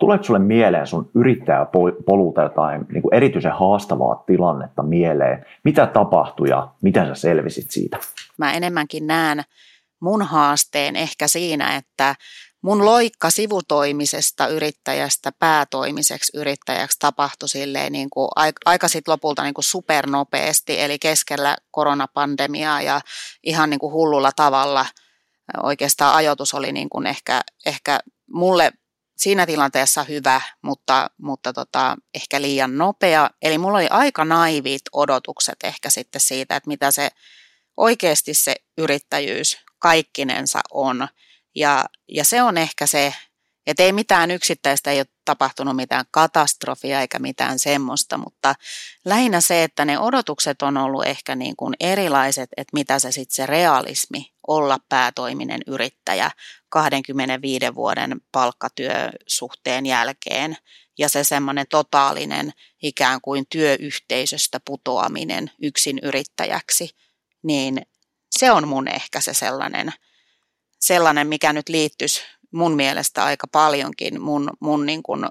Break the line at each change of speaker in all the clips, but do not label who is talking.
Tuleeko sulle mieleen sun yrittäjäpolulta jotain niin kuin erityisen haastavaa tilannetta mieleen? Mitä tapahtui ja miten sä selvisit siitä?
Mä enemmänkin näen mun haasteen ehkä siinä, että mun loikka sivutoimisesta yrittäjästä päätoimiseksi yrittäjäksi tapahtui silleen niin kuin aika sitten lopulta niin kuin supernopeasti, eli keskellä koronapandemiaa ja ihan niin kuin hullulla tavalla oikeastaan ajoitus oli niin kuin ehkä, ehkä mulle siinä tilanteessa hyvä, mutta, mutta tota, ehkä liian nopea. Eli mulla oli aika naivit odotukset ehkä sitten siitä, että mitä se oikeasti se yrittäjyys kaikkinensa on. Ja, ja se on ehkä se, että ei mitään yksittäistä, ei ole tapahtunut mitään katastrofia eikä mitään semmoista, mutta lähinnä se, että ne odotukset on ollut ehkä niin kuin erilaiset, että mitä se sitten se realismi olla päätoiminen yrittäjä 25 vuoden palkkatyösuhteen jälkeen ja se semmoinen totaalinen ikään kuin työyhteisöstä putoaminen yksin yrittäjäksi, niin se on mun ehkä se sellainen, sellainen mikä nyt liittyisi mun mielestä aika paljonkin mun, mun niin kuin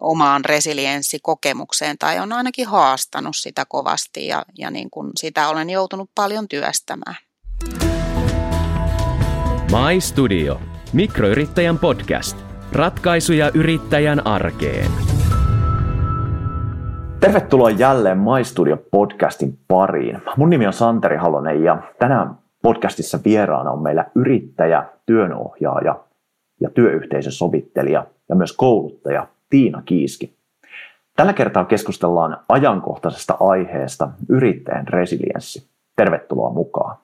omaan resilienssikokemukseen tai on ainakin haastanut sitä kovasti ja, ja niin kuin sitä olen joutunut paljon työstämään.
My Studio. Mikroyrittäjän podcast. Ratkaisuja yrittäjän arkeen.
Tervetuloa jälleen My Studio podcastin pariin. Mun nimi on Santeri Halonen ja tänään podcastissa vieraana on meillä yrittäjä, työnohjaaja ja työyhteisösovittelija ja myös kouluttaja Tiina Kiiski. Tällä kertaa keskustellaan ajankohtaisesta aiheesta yrittäjän resilienssi. Tervetuloa mukaan.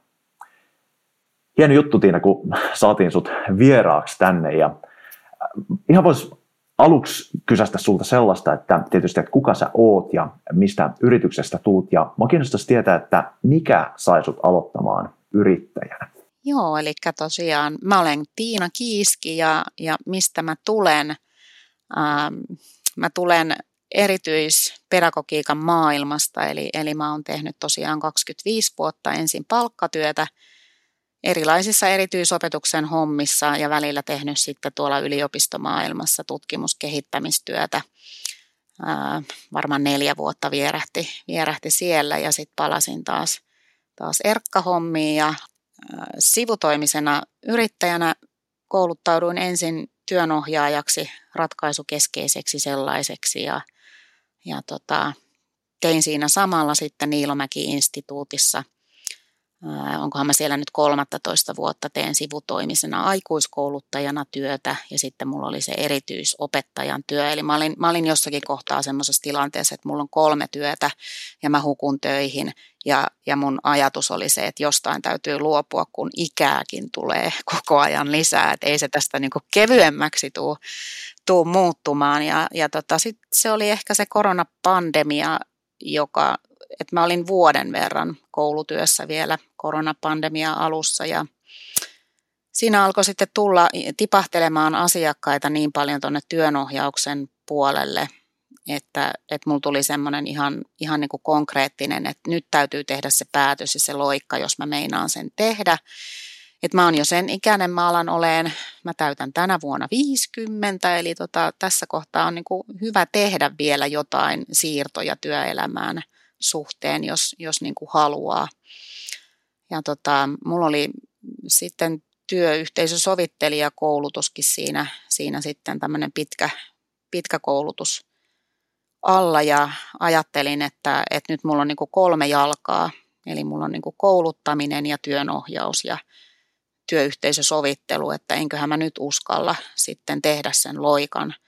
Hieno juttu Tiina, kun saatiin sut vieraaksi tänne ja äh, ihan voisi aluksi kysästä sulta sellaista, että tietysti, että kuka sä oot ja mistä yrityksestä tuut ja mä kiinnostaisi tietää, että mikä sai sut aloittamaan yrittäjänä.
Joo, eli tosiaan mä olen Tiina Kiiski ja, ja mistä mä tulen? Ähm, mä tulen erityispedagogiikan maailmasta, eli, eli mä oon tehnyt tosiaan 25 vuotta ensin palkkatyötä erilaisissa erityisopetuksen hommissa ja välillä tehnyt sitten tuolla yliopistomaailmassa tutkimuskehittämistyötä. Ää, varmaan neljä vuotta vierähti, vierähti siellä ja sitten palasin taas, taas erkkahommiin ja ää, sivutoimisena yrittäjänä kouluttauduin ensin työnohjaajaksi, ratkaisukeskeiseksi sellaiseksi ja, ja tota, tein siinä samalla sitten Niilomäki-instituutissa – onkohan mä siellä nyt 13 vuotta teen sivutoimisena aikuiskouluttajana työtä ja sitten mulla oli se erityisopettajan työ. Eli mä olin, mä olin jossakin kohtaa semmoisessa tilanteessa, että mulla on kolme työtä ja mä hukun töihin ja, ja mun ajatus oli se, että jostain täytyy luopua, kun ikääkin tulee koko ajan lisää, että ei se tästä niinku kevyemmäksi tuu, tuu muuttumaan. Ja, ja tota, sit se oli ehkä se koronapandemia, joka että mä olin vuoden verran koulutyössä vielä koronapandemia alussa ja siinä alkoi sitten tulla tipahtelemaan asiakkaita niin paljon tuonne työnohjauksen puolelle, että, että mulla tuli semmoinen ihan, ihan niin kuin konkreettinen, että nyt täytyy tehdä se päätös ja se loikka, jos mä meinaan sen tehdä. että mä oon jo sen ikäinen, mä alan oleen, mä täytän tänä vuonna 50, eli tota, tässä kohtaa on niin kuin hyvä tehdä vielä jotain siirtoja työelämään – suhteen, jos, jos niin kuin haluaa. Ja tota, mulla oli sitten työyhteisösovittelijakoulutuskin siinä, siinä sitten tämmöinen pitkä, pitkä koulutus alla ja ajattelin, että, että nyt mulla on niin kuin kolme jalkaa, eli mulla on niin kuin kouluttaminen ja työnohjaus ja työyhteisösovittelu, että enköhän mä nyt uskalla sitten tehdä sen loikan –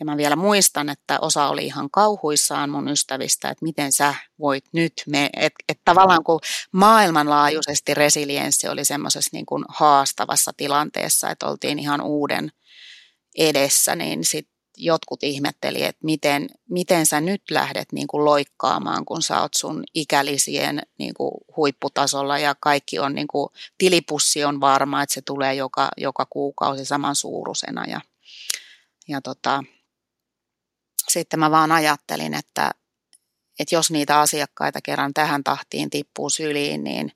ja mä vielä muistan, että osa oli ihan kauhuissaan mun ystävistä, että miten sä voit nyt, me, että et tavallaan kun maailmanlaajuisesti resilienssi oli semmoisessa niin kuin haastavassa tilanteessa, että oltiin ihan uuden edessä, niin sitten jotkut ihmetteli, että miten, miten sä nyt lähdet niin kuin loikkaamaan, kun sä oot sun ikälisien niin kuin huipputasolla ja kaikki on, niin kuin, tilipussi on varma, että se tulee joka, joka kuukausi saman suuruisena ja, ja tota, sitten mä vaan ajattelin, että, että jos niitä asiakkaita kerran tähän tahtiin tippuu syliin, niin,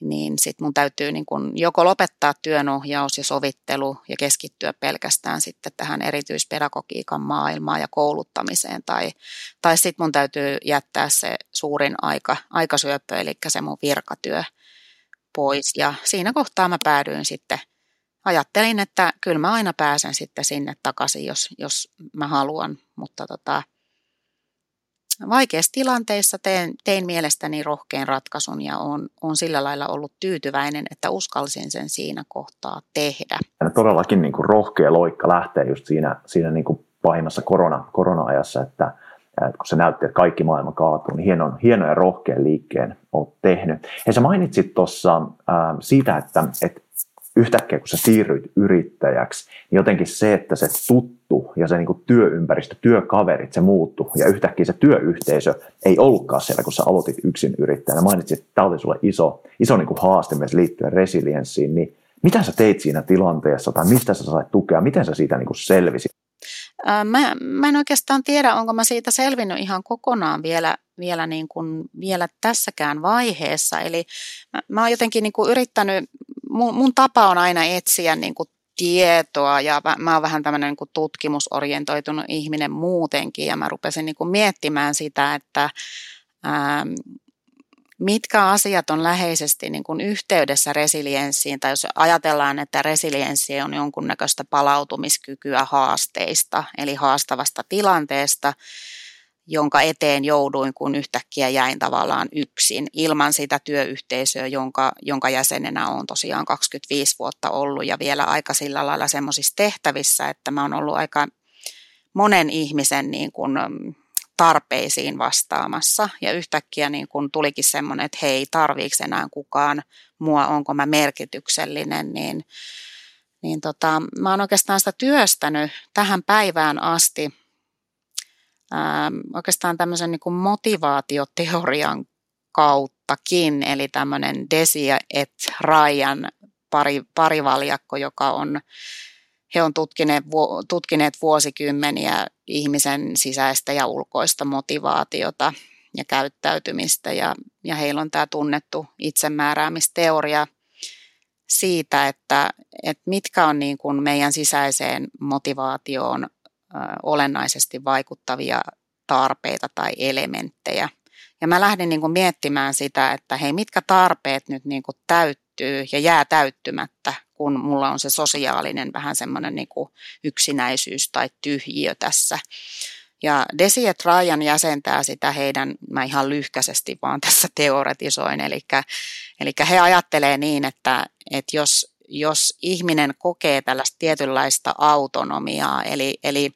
niin sitten mun täytyy niin kun joko lopettaa työnohjaus ja sovittelu ja keskittyä pelkästään sitten tähän erityispedagogiikan maailmaan ja kouluttamiseen tai, tai sitten mun täytyy jättää se suurin aika, aikasyöppö, eli se mun virkatyö pois. Ja siinä kohtaa mä päädyin sitten ajattelin, että kyllä mä aina pääsen sitten sinne takaisin, jos, jos mä haluan, mutta tota, vaikeissa tilanteissa tein, tein mielestäni rohkean ratkaisun ja on, on sillä lailla ollut tyytyväinen, että uskalsin sen siinä kohtaa tehdä.
Ja todellakin niin kuin rohkea loikka lähtee just siinä, siinä niin kuin pahimmassa korona, korona-ajassa, että, kun se näytti, että kaikki maailma kaatuu, niin hienon, hieno ja rohkean liikkeen olet tehnyt. Ja sä mainitsit tuossa äh, siitä, että, että yhtäkkiä kun sä siirryit yrittäjäksi, niin jotenkin se, että se tuttu ja se niin kuin työympäristö, työkaverit, se muuttu ja yhtäkkiä se työyhteisö ei ollutkaan siellä, kun sä aloitit yksin yrittäjänä. Mainitsit, että tämä oli sulle iso, iso niin kuin haaste myös liittyen resilienssiin, niin mitä sä teit siinä tilanteessa tai mistä sä sait tukea, miten sä siitä niin kuin selvisit?
Mä, mä en oikeastaan tiedä, onko mä siitä selvinnyt ihan kokonaan vielä, vielä, niin kuin, vielä tässäkään vaiheessa. Eli mä, mä oon jotenkin niin kuin yrittänyt mun, mun tapa on aina etsiä niin kuin tietoa ja mä, oon vähän tämmöinen niin tutkimusorientoitunut ihminen muutenkin ja mä rupesin niin kuin miettimään sitä, että ää, mitkä asiat on läheisesti niin kuin yhteydessä resilienssiin, tai jos ajatellaan, että resilienssi on jonkunnäköistä palautumiskykyä haasteista, eli haastavasta tilanteesta, jonka eteen jouduin, kun yhtäkkiä jäin tavallaan yksin. Ilman sitä työyhteisöä, jonka, jonka jäsenenä on tosiaan 25 vuotta ollut ja vielä aika sillä lailla semmoisissa tehtävissä, että mä oon ollut aika monen ihmisen niin kuin mm, tarpeisiin vastaamassa. Ja yhtäkkiä niin kun tulikin semmoinen, että hei, tarviiko enää kukaan mua, onko mä merkityksellinen, niin, niin tota, mä oon oikeastaan sitä työstänyt tähän päivään asti – oikeastaan tämmöisen niin kuin motivaatioteorian kauttakin, eli tämmöinen Desi et Ryan pari, parivaljakko, joka on, he on tutkineet, tutkineet vuosikymmeniä ihmisen sisäistä ja ulkoista motivaatiota ja käyttäytymistä, ja, ja heillä on tämä tunnettu itsemääräämisteoria siitä, että, että mitkä on niin kuin meidän sisäiseen motivaatioon olennaisesti vaikuttavia tarpeita tai elementtejä. Ja mä lähdin niin kuin miettimään sitä, että hei, mitkä tarpeet nyt niin kuin täyttyy ja jää täyttymättä, kun mulla on se sosiaalinen vähän semmoinen niin kuin yksinäisyys tai tyhjiö tässä. Ja Desi et Ryan jäsentää sitä heidän, mä ihan lyhkäisesti vaan tässä teoretisoin, eli, eli he ajattelee niin, että, että jos jos ihminen kokee tällaista tietynlaista autonomiaa, eli, eli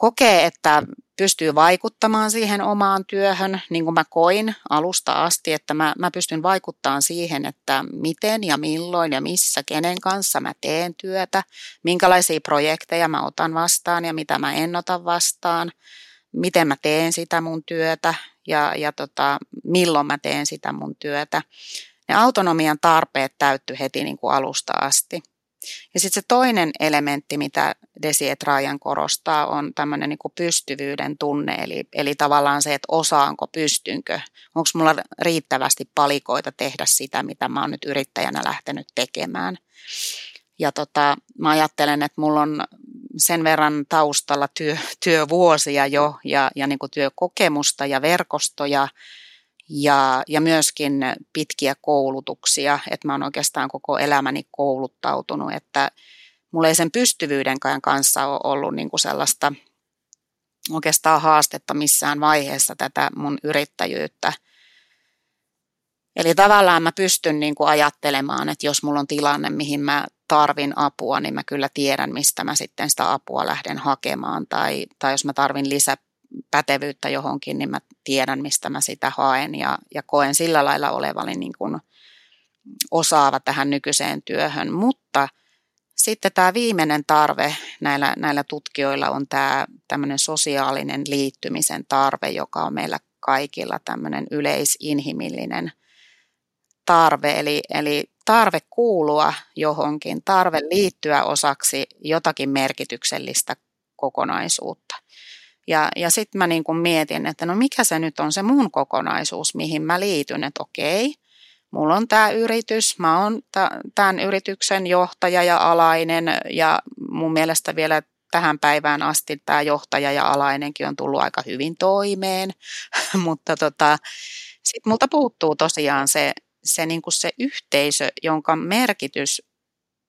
kokee, että pystyy vaikuttamaan siihen omaan työhön, niin kuin mä koin alusta asti, että mä, mä pystyn vaikuttamaan siihen, että miten ja milloin ja missä, kenen kanssa mä teen työtä, minkälaisia projekteja mä otan vastaan ja mitä mä en ota vastaan, miten mä teen sitä mun työtä ja, ja tota, milloin mä teen sitä mun työtä. Ne autonomian tarpeet täytty heti niin kuin alusta asti. Ja sitten se toinen elementti, mitä Desi et Ryan korostaa, on tämmöinen niin kuin pystyvyyden tunne, eli, eli tavallaan se, että osaanko, pystynkö, onko mulla riittävästi palikoita tehdä sitä, mitä mä oon nyt yrittäjänä lähtenyt tekemään. Ja tota, mä ajattelen, että mulla on sen verran taustalla työ, työvuosia jo ja, ja niin kuin työkokemusta ja verkostoja, ja, ja myöskin pitkiä koulutuksia, että mä oon oikeastaan koko elämäni kouluttautunut, että mulla ei sen pystyvyydenkään kanssa ole ollut niin kuin sellaista oikeastaan haastetta missään vaiheessa tätä mun yrittäjyyttä. Eli tavallaan mä pystyn niin kuin ajattelemaan, että jos mulla on tilanne, mihin mä tarvin apua, niin mä kyllä tiedän, mistä mä sitten sitä apua lähden hakemaan. Tai, tai jos mä tarvin lisä, pätevyyttä johonkin, niin mä tiedän, mistä mä sitä haen ja, ja koen sillä lailla olevani niin kuin osaava tähän nykyiseen työhön. Mutta sitten tämä viimeinen tarve näillä, näillä tutkijoilla on tämä tämmöinen sosiaalinen liittymisen tarve, joka on meillä kaikilla tämmöinen yleisinhimillinen tarve, eli, eli tarve kuulua johonkin, tarve liittyä osaksi jotakin merkityksellistä kokonaisuutta. Ja, ja sitten mä niin kuin mietin, että no mikä se nyt on se mun kokonaisuus, mihin mä liityn, että okei, mulla on tämä yritys, mä oon tämän yrityksen johtaja ja alainen ja mun mielestä vielä tähän päivään asti tämä johtaja ja alainenkin on tullut aika hyvin toimeen, mutta tota, sitten multa puuttuu tosiaan se, se, niin kuin se yhteisö, jonka merkitys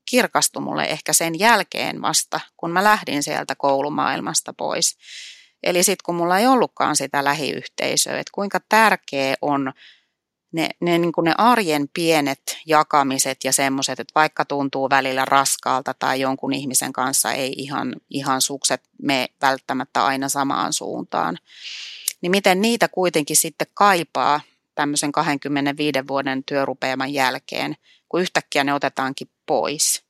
kirkastui mulle ehkä sen jälkeen vasta, kun mä lähdin sieltä koulumaailmasta pois. Eli sitten kun mulla ei ollutkaan sitä lähiyhteisöä, että kuinka tärkeä on ne, ne, niin kuin ne arjen pienet jakamiset ja semmoiset, että vaikka tuntuu välillä raskaalta tai jonkun ihmisen kanssa ei ihan, ihan sukset me välttämättä aina samaan suuntaan, niin miten niitä kuitenkin sitten kaipaa tämmöisen 25 vuoden työrupeaman jälkeen, kun yhtäkkiä ne otetaankin pois.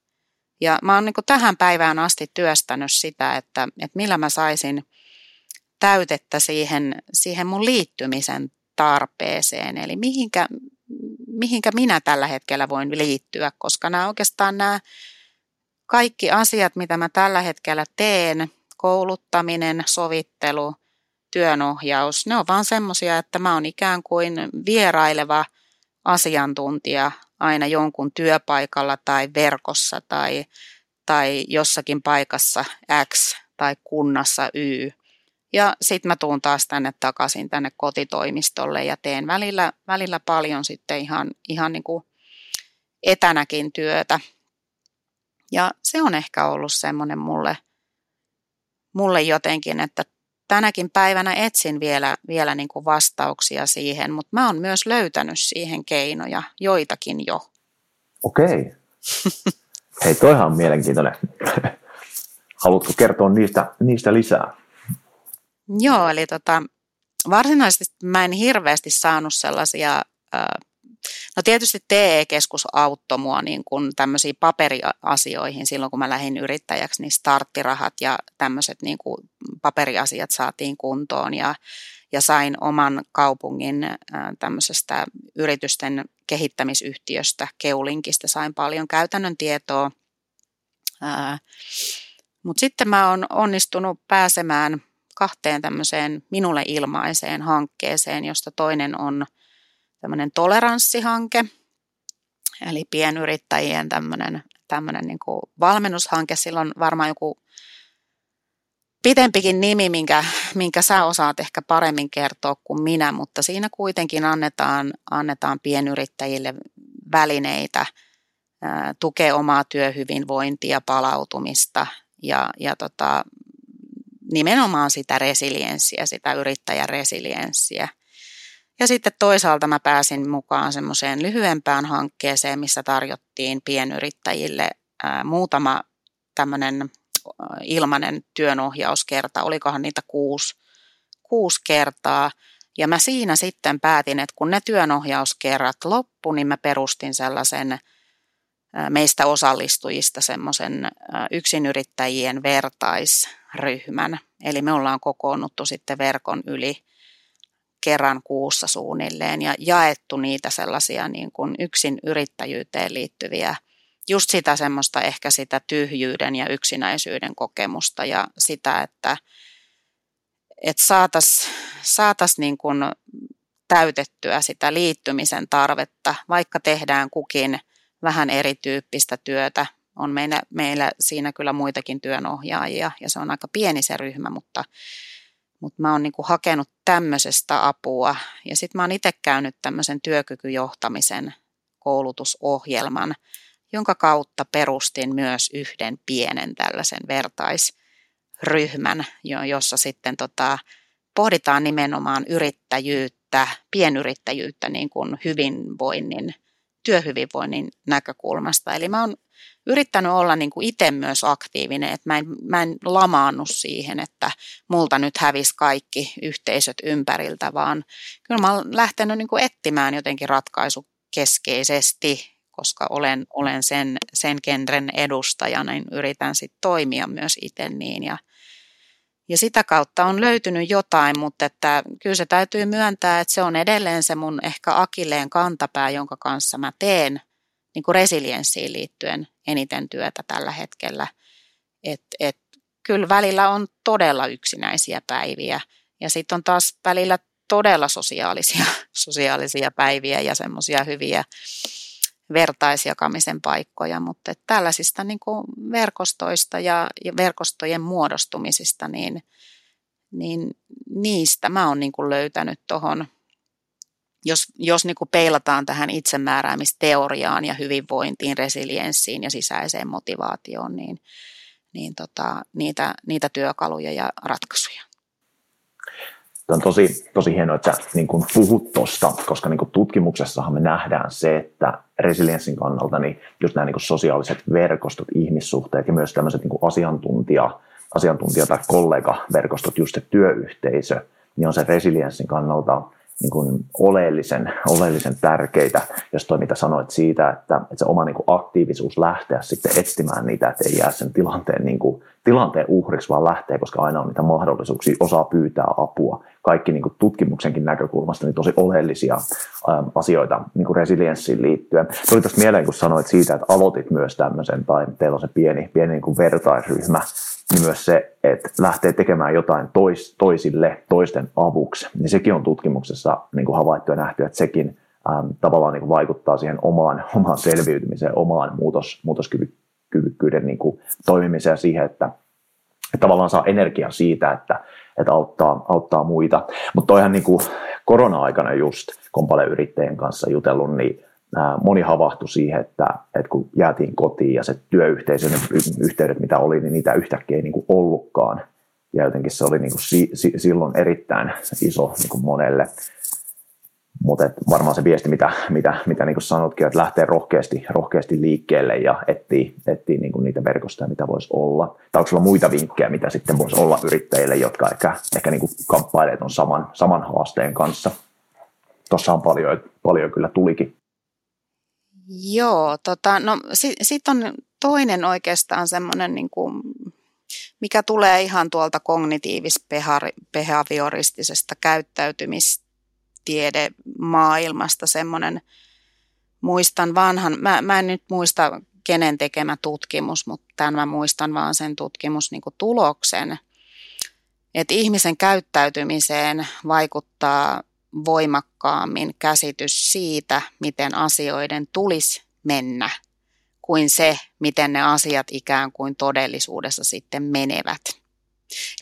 Ja mä oon niin tähän päivään asti työstänyt sitä, että, että millä mä saisin täytettä siihen, siihen mun liittymisen tarpeeseen, eli mihinkä, mihinkä minä tällä hetkellä voin liittyä, koska nämä oikeastaan nämä kaikki asiat, mitä mä tällä hetkellä teen, kouluttaminen, sovittelu, työnohjaus, ne on vaan semmoisia, että mä oon ikään kuin vieraileva asiantuntija aina jonkun työpaikalla tai verkossa tai, tai jossakin paikassa X tai kunnassa Y. Ja sitten mä tuun taas tänne takaisin tänne kotitoimistolle ja teen välillä, välillä paljon sitten ihan, ihan niin kuin etänäkin työtä. Ja se on ehkä ollut semmoinen mulle, mulle jotenkin, että tänäkin päivänä etsin vielä, vielä niin kuin vastauksia siihen, mutta mä oon myös löytänyt siihen keinoja, joitakin jo.
Okei. Hei, toihan on mielenkiintoinen. Haluatko kertoa niistä, niistä lisää?
Joo, eli tota, varsinaisesti mä en hirveästi saanut sellaisia, no tietysti TE-keskus auttoi mua niin kuin tämmöisiin paperiasioihin silloin, kun mä lähdin yrittäjäksi, niin starttirahat ja tämmöiset niin kuin paperiasiat saatiin kuntoon ja, ja sain oman kaupungin tämmöisestä yritysten kehittämisyhtiöstä, Keulinkista, sain paljon käytännön tietoa. Mutta sitten mä oon onnistunut pääsemään kahteen tämmöiseen minulle ilmaiseen hankkeeseen, josta toinen on tämmöinen toleranssihanke, eli pienyrittäjien tämmöinen, tämmöinen niin kuin valmennushanke. Sillä on varmaan joku pitempikin nimi, minkä, minkä sä osaat ehkä paremmin kertoa kuin minä, mutta siinä kuitenkin annetaan, annetaan pienyrittäjille välineitä tukea omaa työhyvinvointia, palautumista ja, ja tota, nimenomaan sitä resilienssiä, sitä yrittäjän resilienssiä. Ja sitten toisaalta mä pääsin mukaan semmoiseen lyhyempään hankkeeseen, missä tarjottiin pienyrittäjille muutama tämmöinen ilmainen työnohjauskerta, olikohan niitä kuusi, kuusi kertaa. Ja mä siinä sitten päätin, että kun ne työnohjauskerrat loppu, niin mä perustin sellaisen meistä osallistujista semmoisen yksinyrittäjien vertaisryhmän. Eli me ollaan kokoonnuttu sitten verkon yli kerran kuussa suunnilleen ja jaettu niitä sellaisia niin kuin yksin yrittäjyyteen liittyviä, just sitä semmoista ehkä sitä tyhjyyden ja yksinäisyyden kokemusta ja sitä, että, että saataisiin saatais niin kuin täytettyä sitä liittymisen tarvetta, vaikka tehdään kukin – vähän erityyppistä työtä. On meillä, meillä siinä kyllä muitakin työnohjaajia ja se on aika pieni se ryhmä, mutta, mutta mä oon niin hakenut tämmöisestä apua. Ja sitten mä oon itse käynyt tämmöisen työkykyjohtamisen koulutusohjelman, jonka kautta perustin myös yhden pienen tällaisen vertaisryhmän, jossa sitten tota, pohditaan nimenomaan yrittäjyyttä, pienyrittäjyyttä niin kuin hyvinvoinnin työhyvinvoinnin näkökulmasta. Eli mä oon yrittänyt olla niin kuin itse myös aktiivinen, että mä en, mä en lamaannut siihen, että multa nyt hävisi kaikki yhteisöt ympäriltä, vaan kyllä mä oon lähtenyt niin kuin etsimään jotenkin ratkaisu keskeisesti, koska olen, olen sen, sen genren edustaja, niin yritän sitten toimia myös itse niin ja ja sitä kautta on löytynyt jotain, mutta että kyllä se täytyy myöntää, että se on edelleen se mun ehkä akilleen kantapää, jonka kanssa mä teen niin kuin resilienssiin liittyen eniten työtä tällä hetkellä. Et, et, kyllä välillä on todella yksinäisiä päiviä ja sitten on taas välillä todella sosiaalisia, sosiaalisia päiviä ja semmoisia hyviä vertaisjakamisen paikkoja, mutta tällaisista niin kuin verkostoista ja, ja verkostojen muodostumisista, niin, niin niistä mä oon niin kuin löytänyt tuohon, jos, jos niin kuin peilataan tähän itsemääräämisteoriaan ja hyvinvointiin, resilienssiin ja sisäiseen motivaatioon, niin, niin tota, niitä, niitä työkaluja ja ratkaisuja.
Tämä on tosi, tosi hienoa, että sä niin kuin puhut tuosta, koska niin kuin tutkimuksessahan me nähdään se, että resilienssin kannalta niin just nämä niin kuin sosiaaliset verkostot, ihmissuhteet ja myös tämmöiset niin kuin asiantuntija, asiantuntija- tai kollegaverkostot, just se työyhteisö, niin on se resilienssin kannalta niin kuin oleellisen, oleellisen tärkeitä, jos toi mitä sanoit siitä, että, että se oma niin kuin aktiivisuus lähteä sitten etsimään niitä, että ei jää sen tilanteen, niin kuin, tilanteen uhriksi, vaan lähtee, koska aina on niitä mahdollisuuksia, osaa pyytää apua. Kaikki niin kuin tutkimuksenkin näkökulmasta niin tosi oleellisia ähm, asioita niin kuin resilienssiin liittyen. Tuli tuosta mieleen, kun sanoit siitä, että aloitit myös tämmöisen, tai teillä on se pieni, pieni niin kuin vertaisryhmä, niin myös se, että lähtee tekemään jotain tois, toisille, toisten avuksi, niin sekin on tutkimuksessa niin kuin havaittu ja nähty, että sekin äm, tavallaan niin kuin vaikuttaa siihen omaan, omaan selviytymiseen, omaan muutos, muutoskyvykkyyden niin kuin toimimiseen siihen, että, että tavallaan saa energiaa siitä, että, että auttaa, auttaa muita. Mutta toihan niin kuin korona-aikana just, kun paljon yrittäjien kanssa jutellut, niin moni havahtui siihen, että, että kun jäätiin kotiin ja se työyhteisön yhteydet, mitä oli, niin niitä yhtäkkiä ei niin kuin ollutkaan. Ja jotenkin se oli niin kuin si, si, silloin erittäin iso niin kuin monelle. Mutta varmaan se viesti, mitä, mitä, mitä niin kuin sanotkin, että lähtee rohkeasti, rohkeasti liikkeelle ja etsii, etsii niin kuin niitä verkostoja, mitä voisi olla. Tai onko sulla muita vinkkejä, mitä sitten voisi olla yrittäjille, jotka ehkä, ehkä niin kuin kamppailevat on saman, saman haasteen kanssa? Tuossa on paljon, paljon kyllä tulikin
Joo, tota, no sitten sit on toinen oikeastaan semmoinen, niin kuin, mikä tulee ihan tuolta kognitiivis-behavioristisesta käyttäytymistiedemaailmasta, semmoinen, muistan vanhan, mä, mä en nyt muista kenen tekemä tutkimus, mutta tämän mä muistan vaan sen tutkimus niin tuloksen, että ihmisen käyttäytymiseen vaikuttaa voimakkaammin käsitys siitä, miten asioiden tulisi mennä, kuin se, miten ne asiat ikään kuin todellisuudessa sitten menevät.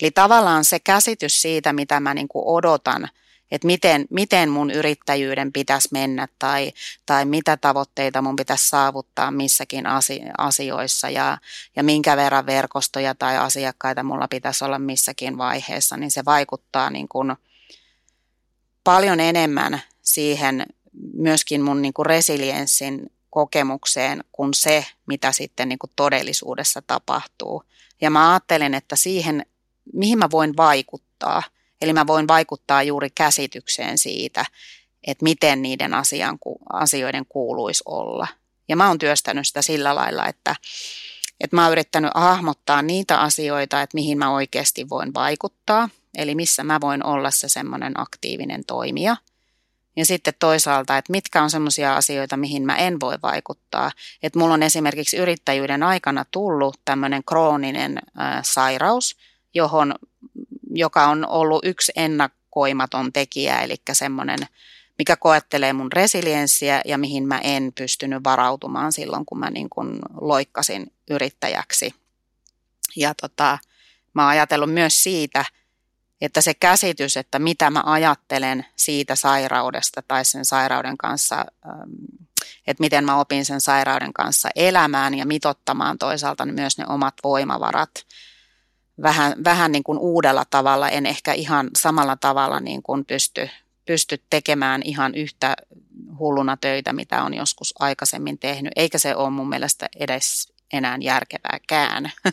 Eli tavallaan se käsitys siitä, mitä mä niin kuin odotan, että miten, miten mun yrittäjyyden pitäisi mennä tai, tai mitä tavoitteita mun pitäisi saavuttaa missäkin asioissa ja, ja minkä verran verkostoja tai asiakkaita mulla pitäisi olla missäkin vaiheessa, niin se vaikuttaa niin kuin – paljon enemmän siihen myöskin mun niin kuin resilienssin kokemukseen kuin se, mitä sitten niin kuin todellisuudessa tapahtuu. Ja mä ajattelen, että siihen, mihin mä voin vaikuttaa, eli mä voin vaikuttaa juuri käsitykseen siitä, että miten niiden asian, asioiden kuuluisi olla. Ja mä oon työstänyt sitä sillä lailla, että, että mä oon yrittänyt hahmottaa niitä asioita, että mihin mä oikeasti voin vaikuttaa – eli missä mä voin olla se semmoinen aktiivinen toimija. Ja sitten toisaalta, että mitkä on semmoisia asioita, mihin mä en voi vaikuttaa. Että mulla on esimerkiksi yrittäjyyden aikana tullut tämmöinen krooninen äh, sairaus, johon, joka on ollut yksi ennakoimaton tekijä, eli semmoinen, mikä koettelee mun resilienssiä ja mihin mä en pystynyt varautumaan silloin, kun mä niin kun loikkasin yrittäjäksi. Ja tota, mä oon ajatellut myös siitä, että se käsitys, että mitä mä ajattelen siitä sairaudesta tai sen sairauden kanssa, ähm, että miten mä opin sen sairauden kanssa elämään ja mitottamaan toisaalta myös ne omat voimavarat vähän, vähän niin kuin uudella tavalla, en ehkä ihan samalla tavalla niin kuin pysty, pysty tekemään ihan yhtä hulluna töitä, mitä on joskus aikaisemmin tehnyt, eikä se ole mun mielestä edes enää järkevääkään.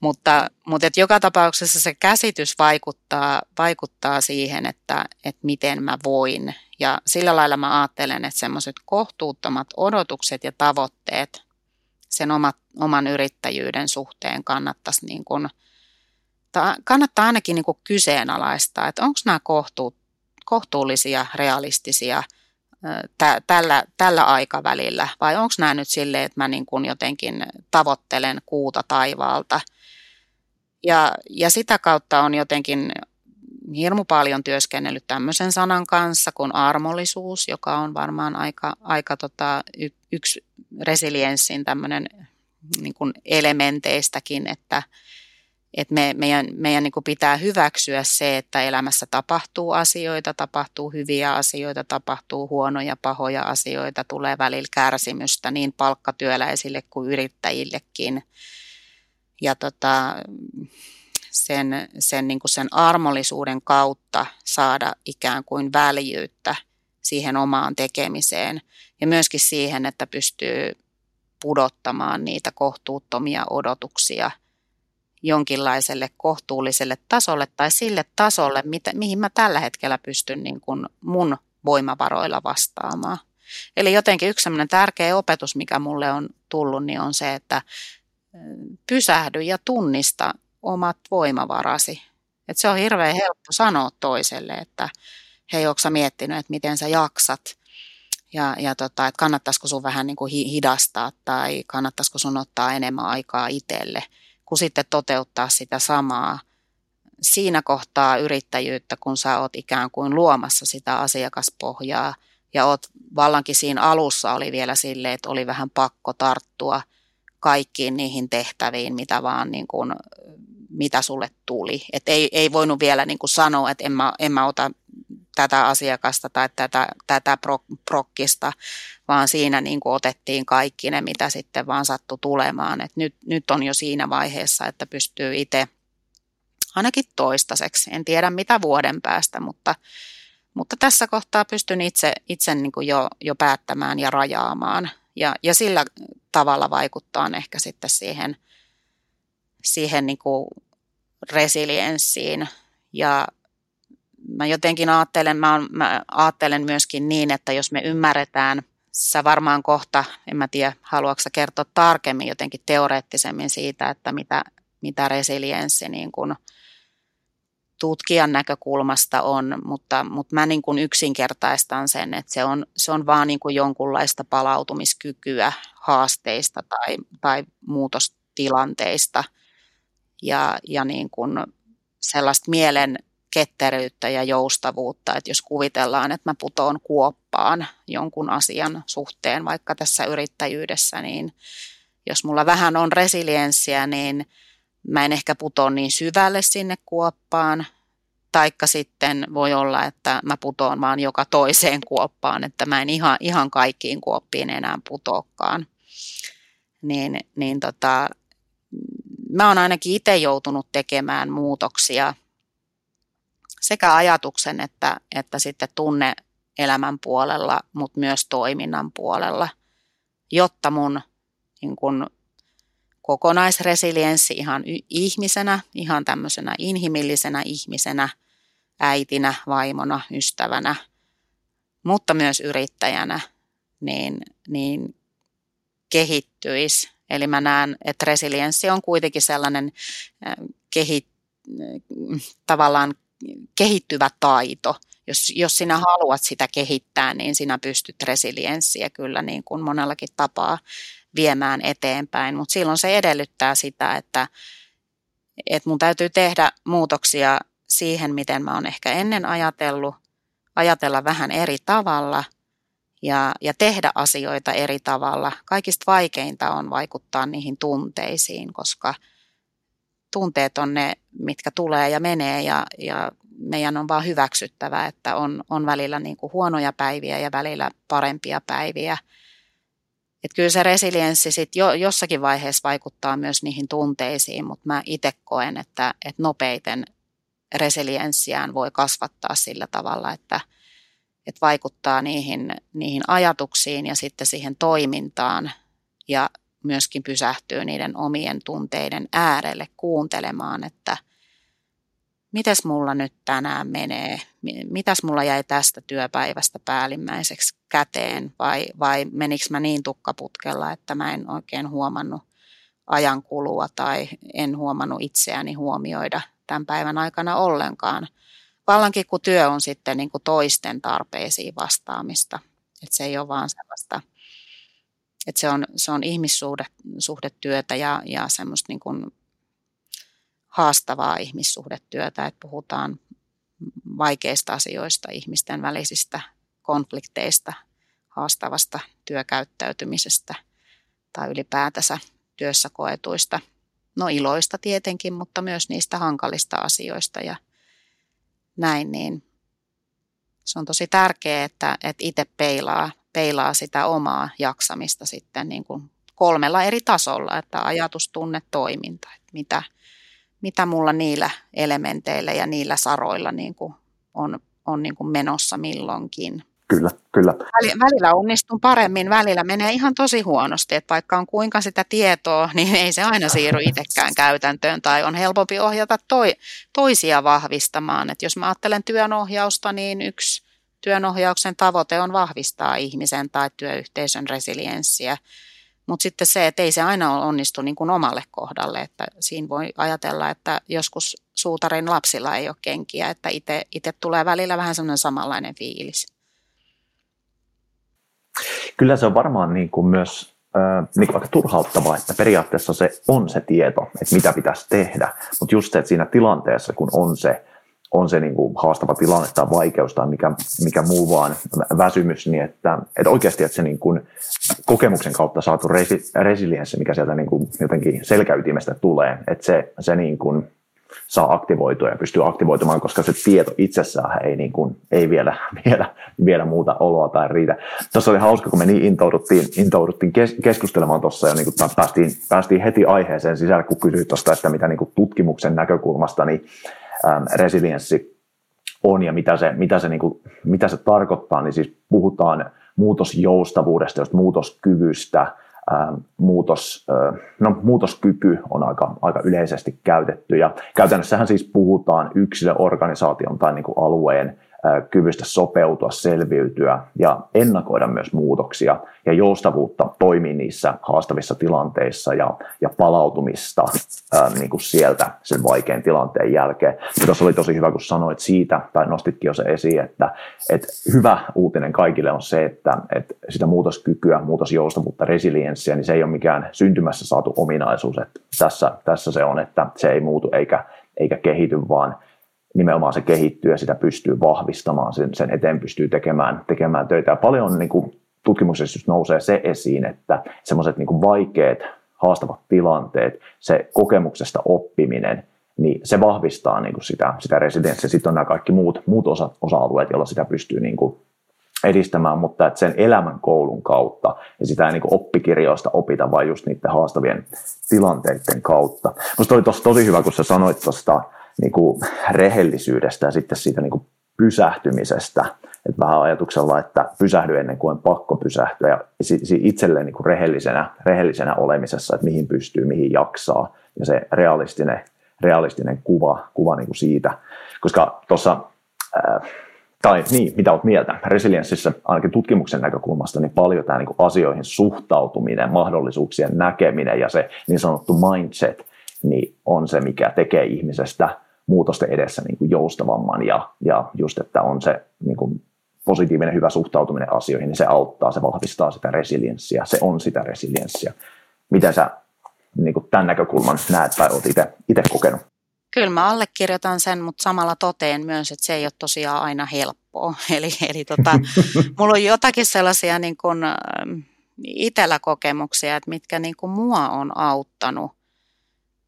Mutta, mutta et joka tapauksessa se käsitys vaikuttaa, vaikuttaa siihen, että, että miten mä voin. Ja sillä lailla mä ajattelen, että semmoiset kohtuuttomat odotukset ja tavoitteet sen omat, oman yrittäjyyden suhteen kannattaisi niin kuin, ta, kannattaa ainakin niin kuin kyseenalaistaa, että onko nämä kohtuullisia, realistisia tä, tällä, tällä aikavälillä? Vai onko nämä nyt silleen, että mä niin kuin jotenkin tavoittelen kuuta taivaalta – ja, ja sitä kautta on jotenkin hirmu paljon työskennellyt tämmöisen sanan kanssa kuin armollisuus, joka on varmaan aika, aika tota, y, yksi resilienssin tämmöinen niin kuin elementeistäkin, että, että me, meidän, meidän niin kuin pitää hyväksyä se, että elämässä tapahtuu asioita, tapahtuu hyviä asioita, tapahtuu huonoja, pahoja asioita, tulee välillä kärsimystä niin palkkatyöläisille kuin yrittäjillekin. Ja tota, sen, sen, niin kuin sen armollisuuden kautta saada ikään kuin väljyyttä siihen omaan tekemiseen ja myöskin siihen, että pystyy pudottamaan niitä kohtuuttomia odotuksia jonkinlaiselle kohtuulliselle tasolle tai sille tasolle, mitä, mihin mä tällä hetkellä pystyn niin kuin mun voimavaroilla vastaamaan. Eli jotenkin yksi tärkeä opetus, mikä mulle on tullut, niin on se, että pysähdy ja tunnista omat voimavarasi. Et se on hirveän helppo sanoa toiselle, että hei, onko miettinyt, että miten sä jaksat ja, ja tota, että kannattaisiko sun vähän niin kuin hidastaa tai kannattaisiko sun ottaa enemmän aikaa itselle, kun sitten toteuttaa sitä samaa siinä kohtaa yrittäjyyttä, kun sä oot ikään kuin luomassa sitä asiakaspohjaa ja oot vallankin siinä alussa oli vielä sille, että oli vähän pakko tarttua kaikkiin niihin tehtäviin, mitä vaan niin kuin mitä sulle tuli. Et ei, ei voinut vielä niin kuin sanoa, että en mä, en mä ota tätä asiakasta tai tätä, tätä prokkista, vaan siinä niin kuin otettiin kaikki ne, mitä sitten vaan sattui tulemaan. Et nyt, nyt on jo siinä vaiheessa, että pystyy itse ainakin toistaiseksi, en tiedä mitä vuoden päästä, mutta, mutta tässä kohtaa pystyn itse, itse niin kuin jo, jo päättämään ja rajaamaan. Ja, ja sillä tavalla vaikuttaa ehkä sitten siihen, siihen niin kuin resilienssiin. Ja mä jotenkin ajattelen, mä, on, mä ajattelen myöskin niin, että jos me ymmärretään, sä varmaan kohta, en mä tiedä, haluatko kertoa tarkemmin jotenkin teoreettisemmin siitä, että mitä, mitä resilienssi niin kuin tutkijan näkökulmasta on, mutta, mutta mä niin kuin yksinkertaistan sen, että se on, se on vaan niin kuin jonkunlaista palautumiskykyä haasteista tai, tai muutostilanteista – ja, ja niin kuin sellaista mielen ketteryyttä ja joustavuutta, että jos kuvitellaan, että mä putoon kuoppaan jonkun asian suhteen, vaikka tässä yrittäjyydessä, niin jos mulla vähän on resilienssiä, niin mä en ehkä putoa niin syvälle sinne kuoppaan, taikka sitten voi olla, että mä putoon vaan joka toiseen kuoppaan, että mä en ihan, ihan kaikkiin kuoppiin enää putoakaan. Niin, niin tota, mä oon ainakin itse joutunut tekemään muutoksia sekä ajatuksen että, että sitten tunne elämän puolella, mutta myös toiminnan puolella, jotta mun niin kun, kokonaisresilienssi ihan ihmisenä, ihan tämmöisenä inhimillisenä ihmisenä, äitinä, vaimona, ystävänä, mutta myös yrittäjänä, niin, niin kehittyisi Eli mä näen, että resilienssi on kuitenkin sellainen kehi, tavallaan kehittyvä taito. Jos, jos sinä haluat sitä kehittää, niin sinä pystyt resilienssiä kyllä niin kuin monellakin tapaa viemään eteenpäin. Mutta silloin se edellyttää sitä, että, että mun täytyy tehdä muutoksia siihen, miten mä oon ehkä ennen ajatellut, ajatella vähän eri tavalla ja, ja tehdä asioita eri tavalla. Kaikista vaikeinta on vaikuttaa niihin tunteisiin, koska tunteet on ne, mitkä tulee ja menee ja, ja meidän on vaan hyväksyttävä, että on, on välillä niin kuin huonoja päiviä ja välillä parempia päiviä. Et kyllä se resilienssi sit jo, jossakin vaiheessa vaikuttaa myös niihin tunteisiin, mutta mä itse koen, että, että nopeiten resilienssiään voi kasvattaa sillä tavalla, että – että vaikuttaa niihin, niihin ajatuksiin ja sitten siihen toimintaan ja myöskin pysähtyy niiden omien tunteiden äärelle kuuntelemaan, että mitäs mulla nyt tänään menee, mitäs mulla jäi tästä työpäivästä päällimmäiseksi käteen? Vai, vai menikö mä niin tukkaputkella, että mä en oikein huomannut ajankulua tai en huomannut itseäni huomioida tämän päivän aikana ollenkaan – vallankin kun työ on sitten niin kuin toisten tarpeisiin vastaamista. Että se ei ole vaan sellaista, että se on, se on ihmissuhdetyötä ja, ja semmoista niin kuin haastavaa ihmissuhdetyötä, että puhutaan vaikeista asioista, ihmisten välisistä konflikteista, haastavasta työkäyttäytymisestä tai ylipäätänsä työssä koetuista, no iloista tietenkin, mutta myös niistä hankalista asioista ja näin, niin se on tosi tärkeää, että, että itse peilaa, peilaa sitä omaa jaksamista sitten niin kuin kolmella eri tasolla, että ajatus, tunne, toiminta, että mitä, mitä mulla niillä elementeillä ja niillä saroilla niin kuin on, on niin kuin menossa milloinkin.
Kyllä, kyllä.
Välillä onnistun paremmin, välillä menee ihan tosi huonosti, että vaikka on kuinka sitä tietoa, niin ei se aina siirry itsekään käytäntöön tai on helpompi ohjata toi, toisia vahvistamaan. Että jos mä ajattelen työnohjausta, niin yksi työnohjauksen tavoite on vahvistaa ihmisen tai työyhteisön resilienssiä. Mutta sitten se, että ei se aina onnistu niin kuin omalle kohdalle, että siinä voi ajatella, että joskus suutarin lapsilla ei ole kenkiä, että itse tulee välillä vähän semmoinen samanlainen fiilis.
Kyllä se on varmaan niin kuin myös äh, niin kuin aika turhauttavaa, että periaatteessa se on se tieto, että mitä pitäisi tehdä, mutta just se, että siinä tilanteessa, kun on se, on se niin kuin haastava tilanne tai vaikeus tai mikä, mikä muu vaan väsymys, niin että, että oikeasti että se niin kuin kokemuksen kautta saatu resi, resilienssi, mikä sieltä niin kuin jotenkin selkäytimestä tulee, että se, se niin kuin saa aktivoitua ja pystyy aktivoitumaan, koska se tieto itsessään ei, niin kuin, ei vielä, vielä, vielä muuta oloa tai riitä. Tuossa oli hauska, kun me niin intouduttiin, intouduttiin kes, keskustelemaan tuossa ja niin kuin päästiin, päästiin heti aiheeseen sisälle, kun kysyit tuosta, että mitä niin kuin tutkimuksen näkökulmasta niin, resilienssi on ja mitä se, mitä, se, niin kuin, mitä se tarkoittaa, niin siis puhutaan muutosjoustavuudesta, just muutoskyvystä, muutos, no, muutoskyky on aika, aika yleisesti käytetty. Ja käytännössähän siis puhutaan yksilöorganisaation tai niin kuin alueen kyvystä sopeutua, selviytyä ja ennakoida myös muutoksia ja joustavuutta toimii niissä haastavissa tilanteissa ja, ja palautumista ää, niin kuin sieltä sen vaikean tilanteen jälkeen. Ja tuossa oli tosi hyvä, kun sanoit siitä, tai nostitkin jo se esiin, että, että hyvä uutinen kaikille on se, että, että sitä muutoskykyä, muutosjoustavuutta, resilienssiä, niin se ei ole mikään syntymässä saatu ominaisuus. Että tässä, tässä se on, että se ei muutu eikä, eikä kehity, vaan nimenomaan se kehittyy ja sitä pystyy vahvistamaan, sen, sen eteen pystyy tekemään, tekemään töitä. Ja paljon niin kuin, tutkimuksessa just nousee se esiin, että semmoiset niin vaikeat, haastavat tilanteet, se kokemuksesta oppiminen, niin se vahvistaa niin kuin sitä, sitä resilienssiä. Sitten on nämä kaikki muut, muut osa, osa-alueet, joilla sitä pystyy niin kuin edistämään, mutta että sen elämän koulun kautta ja sitä ei niin oppikirjoista opita, vaan just niiden haastavien tilanteiden kautta. Minusta oli tosi hyvä, kun sä sanoit tuosta niin kuin rehellisyydestä ja sitten siitä niin kuin pysähtymisestä. Että vähän ajatuksella, että pysähdy ennen kuin on pakko pysähtyä ja itselleen niin kuin rehellisenä, rehellisenä olemisessa, että mihin pystyy, mihin jaksaa ja se realistinen, realistinen kuva, kuva niin kuin siitä. Koska tuossa, tai niin, mitä olet mieltä, resilienssissä ainakin tutkimuksen näkökulmasta, niin paljon tämä niin kuin asioihin suhtautuminen, mahdollisuuksien näkeminen ja se niin sanottu mindset, niin on se, mikä tekee ihmisestä muutosten edessä niin kuin joustavamman ja, ja just, että on se niin kuin positiivinen hyvä suhtautuminen asioihin, niin se auttaa, se vahvistaa sitä resilienssiä, se on sitä resilienssiä. Miten sä niin kuin tämän näkökulman näet tai olet itse kokenut?
Kyllä mä allekirjoitan sen, mutta samalla toteen myös, että se ei ole tosiaan aina helppoa. Eli, eli tota, mulla on jotakin sellaisia niin kuin, itsellä kokemuksia, että mitkä niin kuin mua on auttanut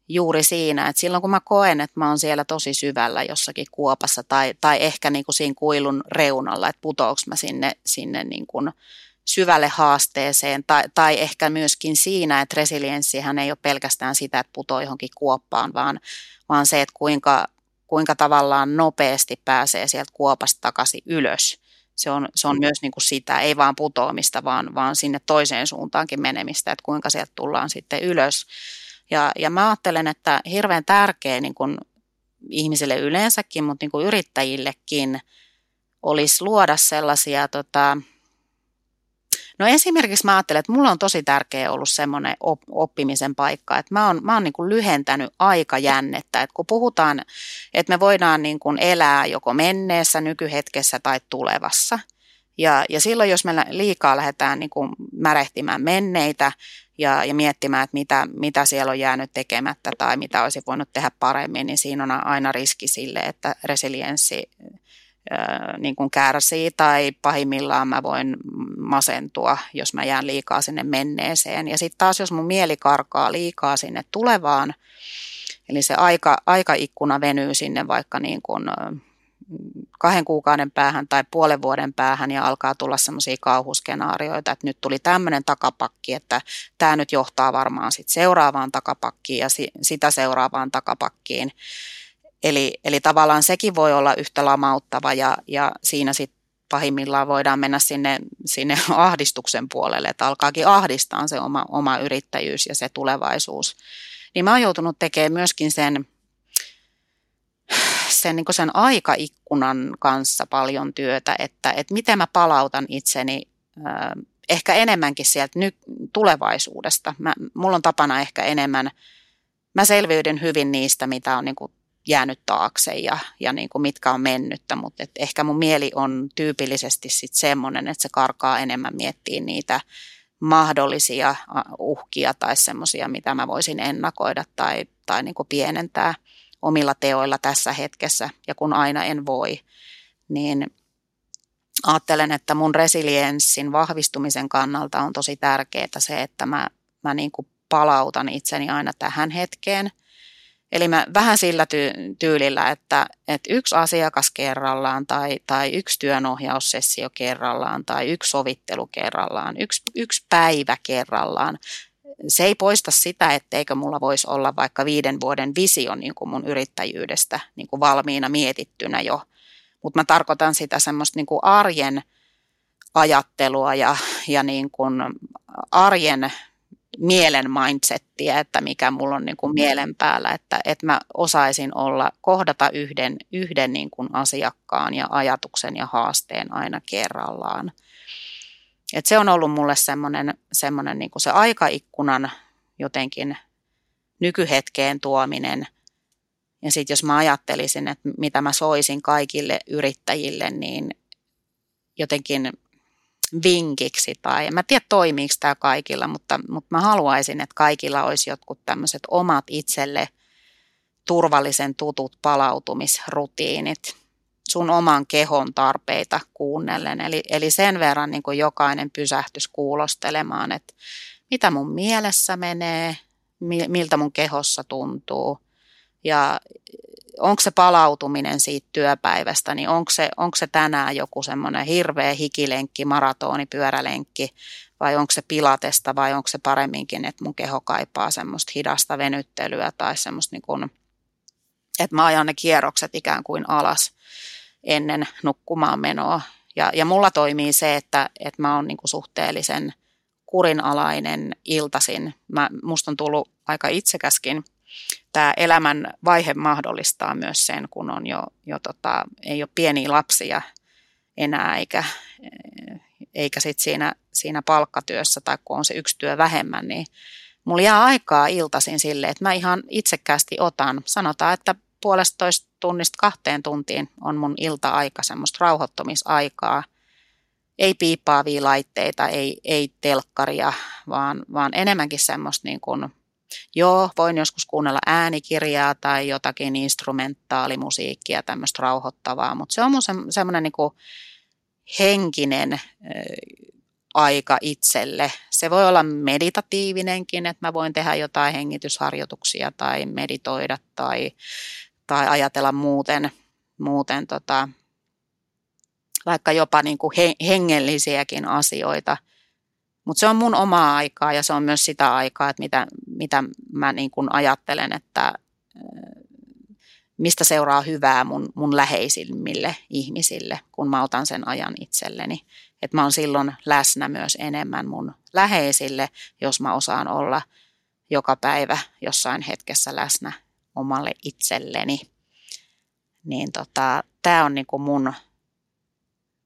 juuri siinä, että silloin kun mä koen, että mä oon siellä tosi syvällä jossakin kuopassa tai, tai ehkä niin kuin siinä kuilun reunalla, että putoaks mä sinne, sinne niin kuin syvälle haasteeseen tai, tai ehkä myöskin siinä, että resilienssihän ei ole pelkästään sitä, että putoo johonkin kuoppaan, vaan, vaan se, että kuinka, kuinka tavallaan nopeasti pääsee sieltä kuopasta takaisin ylös. Se on, se on myös niin kuin sitä, ei vaan putoamista, vaan, vaan sinne toiseen suuntaankin menemistä, että kuinka sieltä tullaan sitten ylös. Ja, ja mä ajattelen, että hirveän tärkeä niin kuin ihmisille yleensäkin, mutta niin kuin yrittäjillekin olisi luoda sellaisia, tota, no esimerkiksi mä ajattelen, että mulla on tosi tärkeä ollut semmoinen oppimisen paikka, että mä oon, mä oon niin kuin lyhentänyt aikajännettä, että kun puhutaan, että me voidaan niin kuin elää joko menneessä, nykyhetkessä tai tulevassa, ja, ja silloin, jos me liikaa lähdetään niin kuin märehtimään menneitä, ja, ja miettimään, että mitä, mitä siellä on jäänyt tekemättä tai mitä olisi voinut tehdä paremmin, niin siinä on aina riski sille, että resilienssi niin kuin kärsii tai pahimmillaan mä voin masentua, jos mä jään liikaa sinne menneeseen. Ja sitten taas, jos mun mieli karkaa liikaa sinne tulevaan, eli se aika, aikaikkuna venyy sinne vaikka niin kuin kahden kuukauden päähän tai puolen vuoden päähän ja alkaa tulla semmoisia kauhuskenaarioita, että nyt tuli tämmöinen takapakki, että tämä nyt johtaa varmaan sitten seuraavaan takapakkiin ja si- sitä seuraavaan takapakkiin. Eli, eli tavallaan sekin voi olla yhtä lamauttava ja, ja siinä sitten pahimmillaan voidaan mennä sinne, sinne ahdistuksen puolelle, että alkaakin ahdistaa se oma, oma yrittäjyys ja se tulevaisuus. Niin mä oon joutunut tekemään myöskin sen, sen, niin sen aikaikkunan kanssa paljon työtä, että, että miten mä palautan itseni ehkä enemmänkin sieltä nyt tulevaisuudesta. Mä, mulla on tapana ehkä enemmän, mä selviydyn hyvin niistä, mitä on niin kuin jäänyt taakse ja, ja niin kuin mitkä on mennyttä, mutta et ehkä mun mieli on tyypillisesti sit semmoinen, että se karkaa enemmän miettiä niitä mahdollisia uhkia tai semmoisia, mitä mä voisin ennakoida tai, tai niin kuin pienentää omilla teoilla tässä hetkessä. Ja kun aina en voi, niin ajattelen, että mun resilienssin vahvistumisen kannalta on tosi tärkeää se, että mä, mä niin kuin palautan itseni aina tähän hetkeen – Eli mä vähän sillä ty- tyylillä, että, että yksi asiakas kerrallaan tai, tai yksi työnohjaussessio kerrallaan tai yksi sovittelu kerrallaan, yksi, yksi päivä kerrallaan. Se ei poista sitä, etteikö mulla voisi olla vaikka viiden vuoden visio niin kuin mun yrittäjyydestä niin kuin valmiina mietittynä jo. Mutta mä tarkoitan sitä semmoista niin kuin arjen ajattelua ja, ja niin kuin arjen mielen mindsettiä, että mikä mulla on niin kuin mielen päällä, että, että mä osaisin olla, kohdata yhden, yhden niin kuin asiakkaan ja ajatuksen ja haasteen aina kerrallaan. Et se on ollut mulle semmoinen, semmoinen niin se aikaikkunan jotenkin nykyhetkeen tuominen. Ja sitten jos mä ajattelisin, että mitä mä soisin kaikille yrittäjille, niin jotenkin vinkiksi tai en mä tiedä toimiiko tämä kaikilla, mutta, mutta mä haluaisin, että kaikilla olisi jotkut tämmöiset omat itselle turvallisen tutut palautumisrutiinit sun oman kehon tarpeita kuunnellen. Eli, eli sen verran niin kuin jokainen pysähtys kuulostelemaan, että mitä mun mielessä menee, miltä mun kehossa tuntuu ja onko se palautuminen siitä työpäivästä, niin onko se, onko se tänään joku semmoinen hirveä hikilenkki, maratoni, pyörälenkki, vai onko se pilatesta, vai onko se paremminkin, että mun keho kaipaa semmoista hidasta venyttelyä tai semmoista niin kuin, että mä ajan ne kierrokset ikään kuin alas ennen nukkumaan menoa. Ja, ja mulla toimii se, että, että mä oon niin kuin suhteellisen kurinalainen iltasin. Mä, musta on tullut aika itsekäskin – tämä elämän vaihe mahdollistaa myös sen, kun on jo, jo tota, ei ole pieniä lapsia enää, eikä, eikä sit siinä, siinä palkkatyössä tai kun on se yksi työ vähemmän, niin mulla jää aikaa iltaisin sille, että mä ihan itsekkäästi otan. Sanotaan, että puolestoista tunnista kahteen tuntiin on mun ilta-aika, semmoista rauhoittumisaikaa. Ei piippaavia laitteita, ei, ei telkkaria, vaan, vaan enemmänkin semmoista niin kuin Joo, voin joskus kuunnella äänikirjaa tai jotakin instrumentaalimusiikkia, tämmöistä rauhoittavaa, mutta se on mun se, semmoinen niin henkinen äh, aika itselle. Se voi olla meditatiivinenkin, että mä voin tehdä jotain hengitysharjoituksia tai meditoida tai, tai ajatella muuten, muuten tota, vaikka jopa niin kuin he, hengellisiäkin asioita – mutta se on mun omaa aikaa ja se on myös sitä aikaa, että mitä, mitä mä niin kun ajattelen, että mistä seuraa hyvää mun, mun läheisimmille ihmisille, kun mä otan sen ajan itselleni. Että mä oon silloin läsnä myös enemmän mun läheisille, jos mä osaan olla joka päivä jossain hetkessä läsnä omalle itselleni. Niin tota, tämä on niinku mun,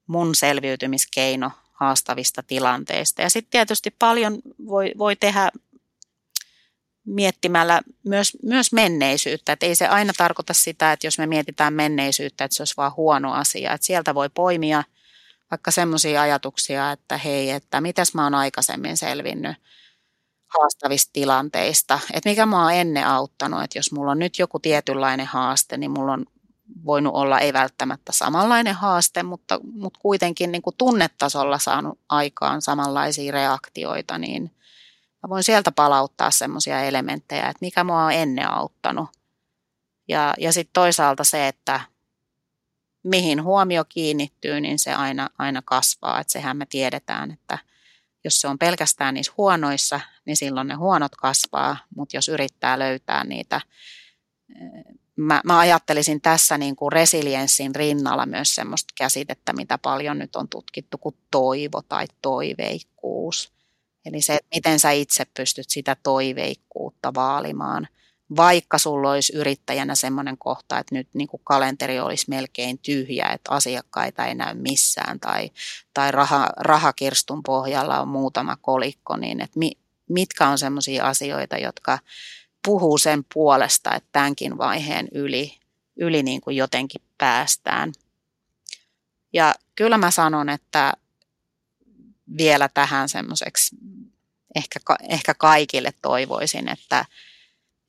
mun selviytymiskeino haastavista tilanteista. Ja sitten tietysti paljon voi, voi tehdä miettimällä myös, myös menneisyyttä. Et ei se aina tarkoita sitä, että jos me mietitään menneisyyttä, että se olisi vaan huono asia. Et sieltä voi poimia vaikka semmoisia ajatuksia, että hei, että mitäs mä oon aikaisemmin selvinnyt haastavista tilanteista. Että mikä mä oon ennen auttanut, että jos mulla on nyt joku tietynlainen haaste, niin mulla on voinut olla ei välttämättä samanlainen haaste, mutta, mutta kuitenkin niin kuin tunnetasolla saanut aikaan samanlaisia reaktioita, niin mä voin sieltä palauttaa semmoisia elementtejä, että mikä mua on ennen auttanut. Ja, ja sitten toisaalta se, että mihin huomio kiinnittyy, niin se aina, aina kasvaa. Että sehän me tiedetään, että jos se on pelkästään niissä huonoissa, niin silloin ne huonot kasvaa, mutta jos yrittää löytää niitä mä, mä ajattelisin tässä niin kuin resilienssin rinnalla myös semmoista käsitettä, mitä paljon nyt on tutkittu kuin toivo tai toiveikkuus. Eli se, että miten sä itse pystyt sitä toiveikkuutta vaalimaan, vaikka sulla olisi yrittäjänä semmoinen kohta, että nyt niin kuin kalenteri olisi melkein tyhjä, että asiakkaita ei näy missään tai, tai raha, rahakirstun pohjalla on muutama kolikko, niin että mi, mitkä on semmoisia asioita, jotka puhuu sen puolesta, että tämänkin vaiheen yli, yli niin kuin jotenkin päästään. Ja kyllä mä sanon, että vielä tähän semmoiseksi ehkä, ehkä kaikille toivoisin, että,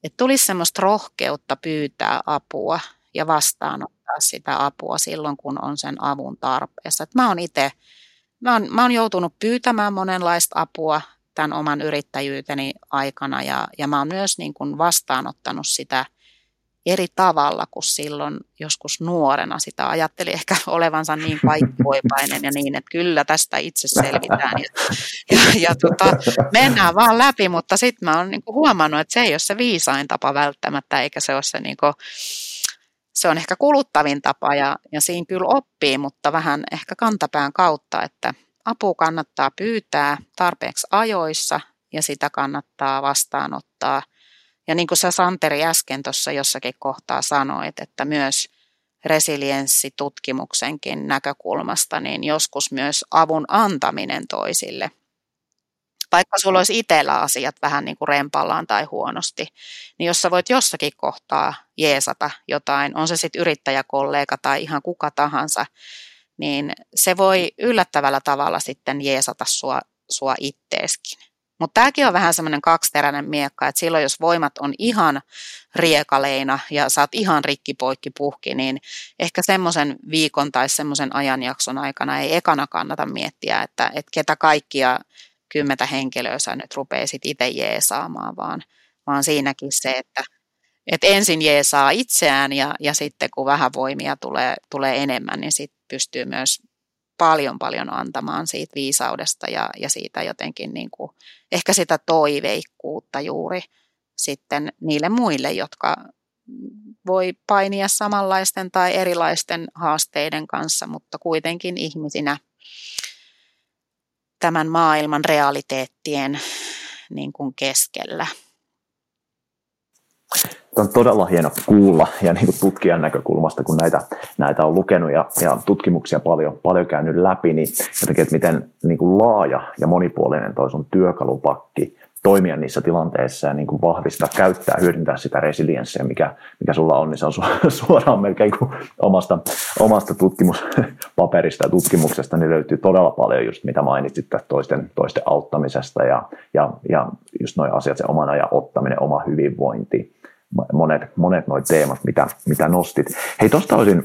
että tulisi semmoista rohkeutta pyytää apua ja vastaanottaa sitä apua silloin, kun on sen avun tarpeessa. Että mä oon itse, mä mä oon joutunut pyytämään monenlaista apua tämän oman yrittäjyyteni aikana. Ja, ja mä oon myös niin kuin vastaanottanut sitä eri tavalla kuin silloin joskus nuorena. Sitä ajatteli ehkä olevansa niin kaikkivoipainen ja niin, että kyllä tästä itse selvitään. Ja, ja, ja tota, mennään vaan läpi, mutta sitten mä oon niin kuin huomannut, että se ei ole se viisain tapa välttämättä, eikä se ole se niin kuin, se on ehkä kuluttavin tapa. Ja, ja siinä kyllä oppii, mutta vähän ehkä kantapään kautta, että Apua kannattaa pyytää tarpeeksi ajoissa ja sitä kannattaa vastaanottaa. Ja niin kuin sä Santeri äsken tuossa jossakin kohtaa sanoit, että myös resilienssitutkimuksenkin näkökulmasta, niin joskus myös avun antaminen toisille. Vaikka sulla olisi itsellä asiat vähän niin kuin rempallaan tai huonosti, niin jos sä voit jossakin kohtaa jeesata jotain, on se sitten yrittäjäkollega tai ihan kuka tahansa, niin se voi yllättävällä tavalla sitten jeesata sua, sua itteeskin. Mutta tämäkin on vähän semmoinen kaksiteräinen miekka, että silloin jos voimat on ihan riekaleina ja saat ihan rikki poikki puhki, niin ehkä semmoisen viikon tai semmoisen ajanjakson aikana ei ekana kannata miettiä, että, että ketä kaikkia kymmentä henkilöä sä nyt rupeisit itse jeesaamaan, vaan, vaan siinäkin se, että, että ensin jeesaa itseään ja, ja sitten kun vähän voimia tulee, tulee enemmän, niin sitten pystyy myös paljon paljon antamaan siitä viisaudesta ja, ja siitä jotenkin niin kuin, ehkä sitä toiveikkuutta juuri sitten niille muille, jotka voi painia samanlaisten tai erilaisten haasteiden kanssa, mutta kuitenkin ihmisinä tämän maailman realiteettien niin kuin keskellä.
On todella hieno kuulla ja niin kuin tutkijan näkökulmasta, kun näitä, näitä on lukenut ja, ja tutkimuksia paljon, paljon käynyt läpi, niin jotenkin, että miten niin kuin laaja ja monipuolinen toi sun työkalupakki toimia niissä tilanteissa ja niin kuin vahvistaa, käyttää, hyödyntää sitä resilienssiä, mikä, mikä sulla on, niin se on suoraan melkein kuin omasta, omasta tutkimuspaperista ja tutkimuksesta, niin löytyy todella paljon just mitä mainitsit toisten, toisten auttamisesta ja, ja, ja just noin asiat, se oman ajan ottaminen, oma hyvinvointi, monet, monet noin teemat, mitä, mitä nostit. Hei, tuosta olisin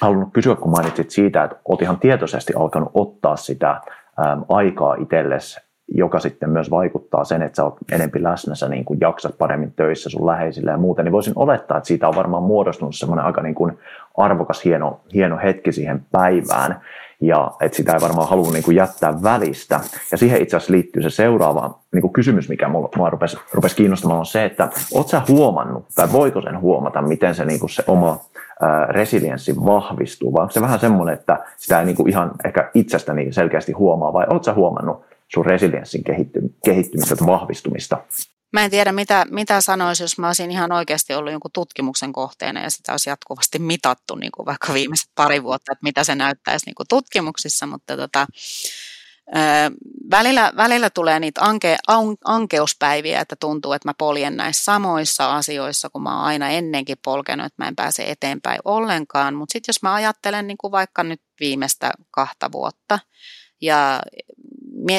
halunnut kysyä, kun mainitsit siitä, että olet ihan tietoisesti alkanut ottaa sitä äm, aikaa itsellesi, joka sitten myös vaikuttaa sen, että sä oot enempi läsnä, sä niin kuin jaksat paremmin töissä sun läheisille ja muuten, niin voisin olettaa, että siitä on varmaan muodostunut semmoinen aika niin kuin arvokas, hieno, hieno hetki siihen päivään ja että sitä ei varmaan halua niin kuin jättää välistä. Ja siihen itse asiassa liittyy se seuraava niin kuin kysymys, mikä mua rupesi, rupesi kiinnostamaan, on se, että oot sä huomannut, tai voiko sen huomata, miten se, niin kuin se oma resilienssi vahvistuu, vai onko se vähän semmoinen, että sitä ei niin kuin ihan ehkä itsestäni selkeästi huomaa, vai oot sä huomannut sun resilienssin kehittymistä, vahvistumista?
Mä en tiedä, mitä, mitä sanoisi, jos mä olisin ihan oikeasti ollut jonkun tutkimuksen kohteena ja sitä olisi jatkuvasti mitattu niin kuin vaikka viimeiset pari vuotta, että mitä se näyttäisi niin kuin tutkimuksissa, mutta tota, välillä, välillä tulee niitä anke, an, ankeuspäiviä, että tuntuu, että mä poljen näissä samoissa asioissa, kun mä oon aina ennenkin polkenut, että mä en pääse eteenpäin ollenkaan, mutta sitten jos mä ajattelen niin kuin vaikka nyt viimeistä kahta vuotta ja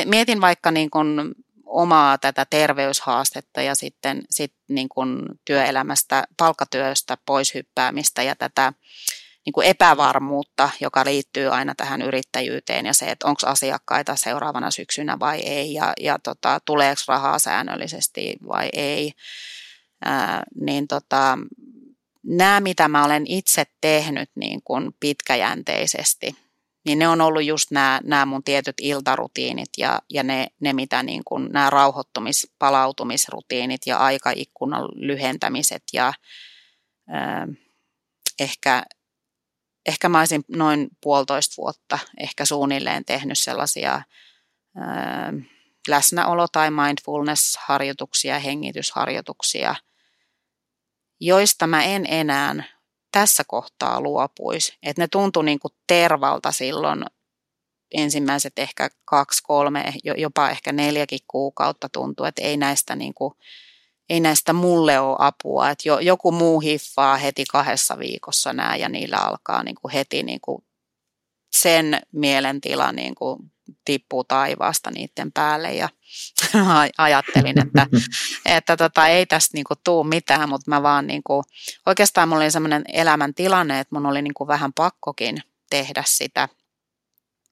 mietin vaikka niin kuin omaa tätä terveyshaastetta ja sitten sit niin kuin työelämästä, palkkatyöstä pois hyppäämistä ja tätä niin kuin epävarmuutta, joka liittyy aina tähän yrittäjyyteen ja se, että onko asiakkaita seuraavana syksynä vai ei ja, ja tota, tuleeko rahaa säännöllisesti vai ei. Ää, niin tota, nämä, mitä mä olen itse tehnyt niin kuin pitkäjänteisesti, niin ne on ollut just nämä, nämä mun tietyt iltarutiinit ja, ja ne, ne, mitä niin kuin, nämä rauhoittumis, palautumisrutiinit ja aikaikkunan lyhentämiset ja ää, ehkä, ehkä mä olisin noin puolitoista vuotta ehkä suunnilleen tehnyt sellaisia ää, läsnäolo- tai mindfulness-harjoituksia, hengitysharjoituksia, joista mä en enää tässä kohtaa luopuisi. Että ne tuntui niin kuin tervalta silloin ensimmäiset ehkä kaksi, kolme, jopa ehkä neljäkin kuukautta tuntuu, että ei näistä, niin kuin, ei näistä mulle ole apua. Että jo, joku muu hiffaa heti kahdessa viikossa nämä ja niillä alkaa niin kuin heti niin kuin sen mielentila niin kuin tippuu taivaasta niiden päälle ja ajattelin, että, että tota, ei tästä niinku tuu mitään, mutta mä vaan niinku, oikeastaan mulla oli semmoinen elämän tilanne, että mun oli niinku vähän pakkokin tehdä sitä.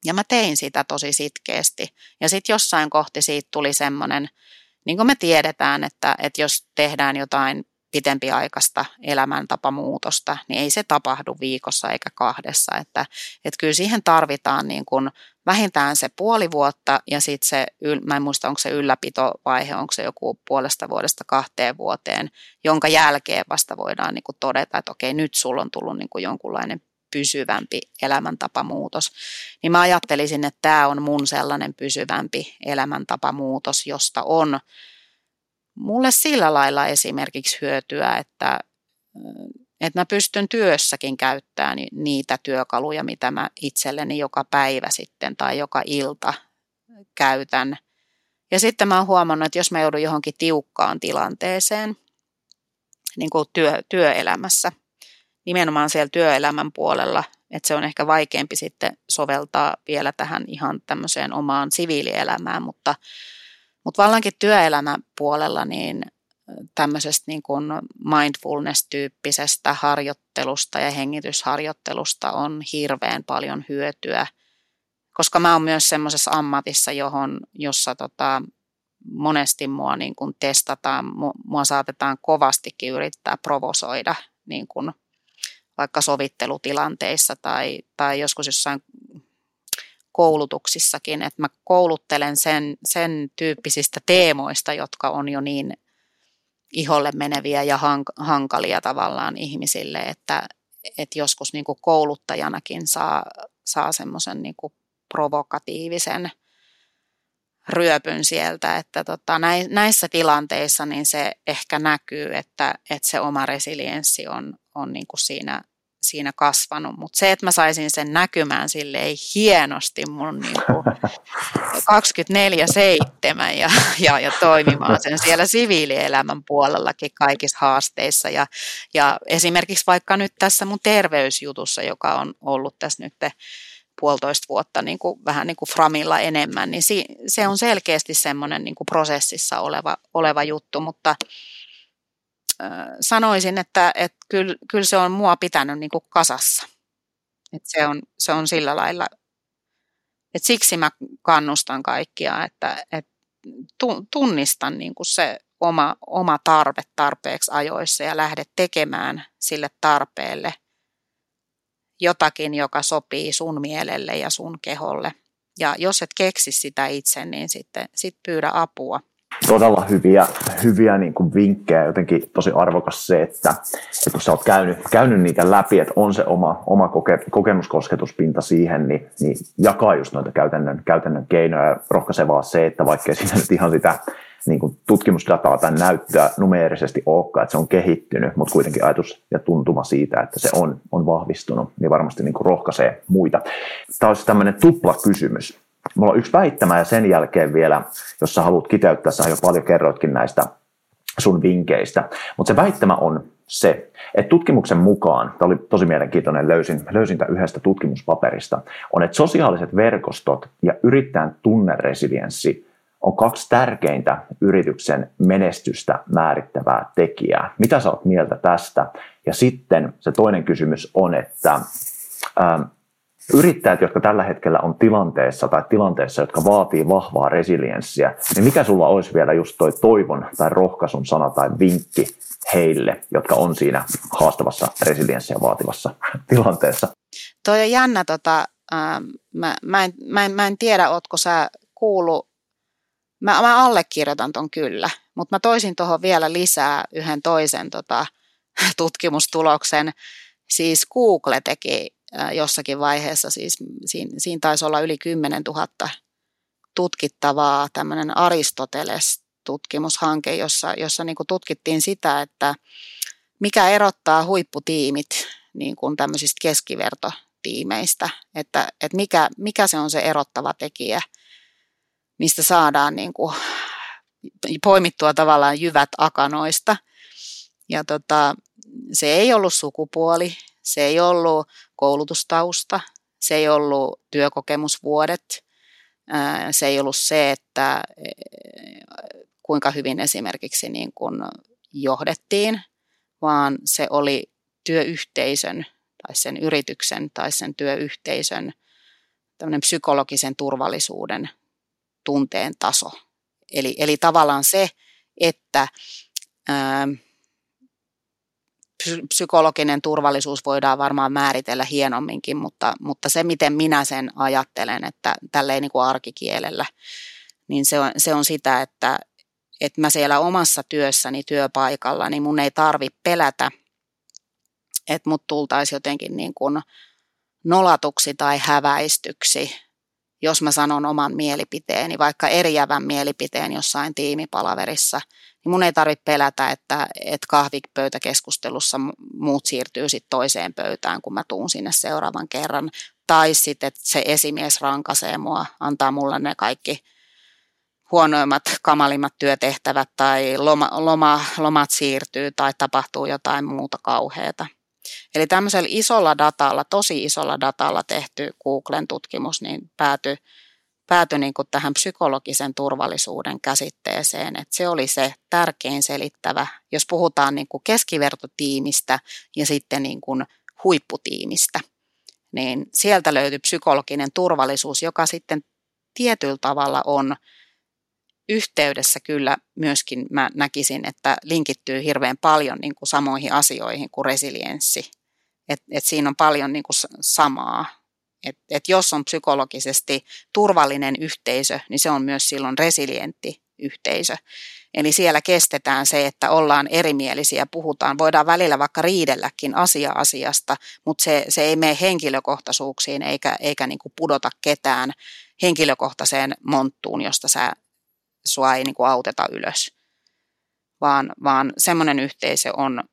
Ja mä tein sitä tosi sitkeästi. Ja sitten jossain kohti siitä tuli semmoinen, niin kuin me tiedetään, että, että jos tehdään jotain pitempiaikaista elämäntapamuutosta, niin ei se tapahdu viikossa eikä kahdessa. Että, että kyllä siihen tarvitaan niin kuin vähintään se puoli vuotta ja sitten se, mä en muista onko se ylläpitovaihe, onko se joku puolesta vuodesta kahteen vuoteen, jonka jälkeen vasta voidaan niin kuin todeta, että okei nyt sulla on tullut niin kuin jonkunlainen pysyvämpi elämäntapamuutos. Niin mä ajattelisin, että tämä on mun sellainen pysyvämpi elämäntapamuutos, josta on mulle sillä lailla esimerkiksi hyötyä, että, että mä pystyn työssäkin käyttämään niitä työkaluja, mitä mä itselleni joka päivä sitten tai joka ilta käytän. Ja sitten mä oon huomannut, että jos mä joudun johonkin tiukkaan tilanteeseen, niin kuin työ, työelämässä, nimenomaan siellä työelämän puolella, että se on ehkä vaikeampi sitten soveltaa vielä tähän ihan tämmöiseen omaan siviilielämään, mutta mutta vallankin työelämän puolella niin tämmöisestä niin kuin mindfulness-tyyppisestä harjoittelusta ja hengitysharjoittelusta on hirveän paljon hyötyä, koska mä oon myös semmoisessa ammatissa, johon, jossa tota, monesti mua niin kuin testataan, mua saatetaan kovastikin yrittää provosoida niin kuin vaikka sovittelutilanteissa tai, tai joskus jossain koulutuksissakin, että mä kouluttelen sen, sen tyyppisistä teemoista, jotka on jo niin iholle meneviä ja hankalia tavallaan ihmisille, että, että joskus niin kuin kouluttajanakin saa, saa semmoisen niin provokatiivisen ryöpyn sieltä, että tota, näissä tilanteissa niin se ehkä näkyy, että, että se oma resilienssi on, on niin kuin siinä siinä kasvanut, mutta se, että mä saisin sen näkymään sille ei hienosti mun niin 24-7 ja, ja, ja toimimaan sen siellä siviilielämän puolellakin kaikissa haasteissa. Ja, ja esimerkiksi vaikka nyt tässä mun terveysjutussa, joka on ollut tässä nyt puolitoista vuotta niin kuin, vähän niin kuin framilla enemmän, niin si, se on selkeästi semmoinen niin kuin prosessissa oleva, oleva juttu, mutta sanoisin, että, että kyllä, kyllä se on mua pitänyt niin kuin kasassa. Että se, on, se on sillä lailla, että siksi mä kannustan kaikkia, että, että tunnistan niin kuin se oma, oma tarve tarpeeksi ajoissa ja lähde tekemään sille tarpeelle jotakin, joka sopii sun mielelle ja sun keholle. Ja jos et keksi sitä itse, niin sitten sit pyydä apua –
todella hyviä, hyviä niin kuin vinkkejä, jotenkin tosi arvokas se, että, että kun sä oot käynyt, käynyt niitä läpi, että on se oma, oma koke, kokemuskosketuspinta siihen, niin, niin jakaa just noita käytännön, käytännön keinoja rohkaisevaa se, että vaikkei siinä nyt ihan sitä niin kuin tutkimusdataa tai näyttöä numeerisesti olekaan, että se on kehittynyt, mutta kuitenkin ajatus ja tuntuma siitä, että se on, on vahvistunut, niin varmasti niin kuin rohkaisee muita. Tämä olisi tämmöinen tupla kysymys. Mulla on yksi väittämä ja sen jälkeen vielä, jos sä haluat kiteyttää, sä jo paljon kerroitkin näistä sun vinkkeistä. Mutta se väittämä on se, että tutkimuksen mukaan, tämä oli tosi mielenkiintoinen, löysin, löysin tämän yhdestä tutkimuspaperista, on, että sosiaaliset verkostot ja yrittäjän tunneresilienssi on kaksi tärkeintä yrityksen menestystä määrittävää tekijää. Mitä sä oot mieltä tästä? Ja sitten se toinen kysymys on, että ähm, yrittäjät, jotka tällä hetkellä on tilanteessa tai tilanteessa, jotka vaatii vahvaa resilienssiä, niin mikä sulla olisi vielä just toi toivon tai rohkaisun sana tai vinkki heille, jotka on siinä haastavassa resilienssiä vaativassa tilanteessa?
Toi on jännä, tota, äh, mä, mä, en, mä, en, mä en tiedä, ootko sä kuullut, mä, mä allekirjoitan ton kyllä, mutta mä toisin tuohon vielä lisää yhden toisen tota, tutkimustuloksen. Siis Google teki jossakin vaiheessa, siis siinä, siinä taisi olla yli 10 000 tutkittavaa, tämmöinen Aristoteles-tutkimushanke, jossa, jossa niin kuin tutkittiin sitä, että mikä erottaa huipputiimit niin kuin tämmöisistä keskivertotiimeistä, että, että mikä, mikä se on se erottava tekijä, mistä saadaan niin kuin poimittua tavallaan jyvät akanoista. Ja tota, se ei ollut sukupuoli, se ei ollut koulutustausta, se ei ollut työkokemusvuodet, se ei ollut se, että kuinka hyvin esimerkiksi niin kuin johdettiin, vaan se oli työyhteisön tai sen yrityksen tai sen työyhteisön psykologisen turvallisuuden tunteen taso. Eli, eli tavallaan se, että ää, psykologinen turvallisuus voidaan varmaan määritellä hienomminkin, mutta, mutta se, miten minä sen ajattelen, että tälleen niin kuin arkikielellä, niin se on, se on sitä, että, että mä siellä omassa työssäni, työpaikalla, niin mun ei tarvi pelätä, että mut tultaisi jotenkin niin kuin nolatuksi tai häväistyksi, jos mä sanon oman mielipiteeni, vaikka eriävän mielipiteen jossain tiimipalaverissa – niin mun ei tarvitse pelätä, että, että kahvipöytäkeskustelussa muut siirtyy sitten toiseen pöytään, kun mä tuun sinne seuraavan kerran. Tai sitten, että se esimies rankasee mua, antaa mulle ne kaikki huonoimmat, kamalimmat työtehtävät tai loma, loma, lomat siirtyy tai tapahtuu jotain muuta kauheata. Eli tämmöisellä isolla datalla, tosi isolla datalla tehty Googlen tutkimus, niin päätyi päätyi niin kuin tähän psykologisen turvallisuuden käsitteeseen, että se oli se tärkein selittävä, jos puhutaan niin kuin keskivertotiimistä ja sitten niin kuin huipputiimistä, niin sieltä löytyy psykologinen turvallisuus, joka sitten tietyllä tavalla on yhteydessä kyllä myöskin mä näkisin, että linkittyy hirveän paljon niin kuin samoihin asioihin kuin resilienssi. Et, et siinä on paljon niin kuin samaa et, et jos on psykologisesti turvallinen yhteisö, niin se on myös silloin resilientti yhteisö. Eli siellä kestetään se, että ollaan erimielisiä, puhutaan, voidaan välillä vaikka riidelläkin asia asiasta, mutta se, se ei mene henkilökohtaisuuksiin eikä, eikä niin kuin pudota ketään henkilökohtaiseen monttuun, josta sä, sua ei niin kuin auteta ylös. Vaan, vaan semmoinen yhteisö on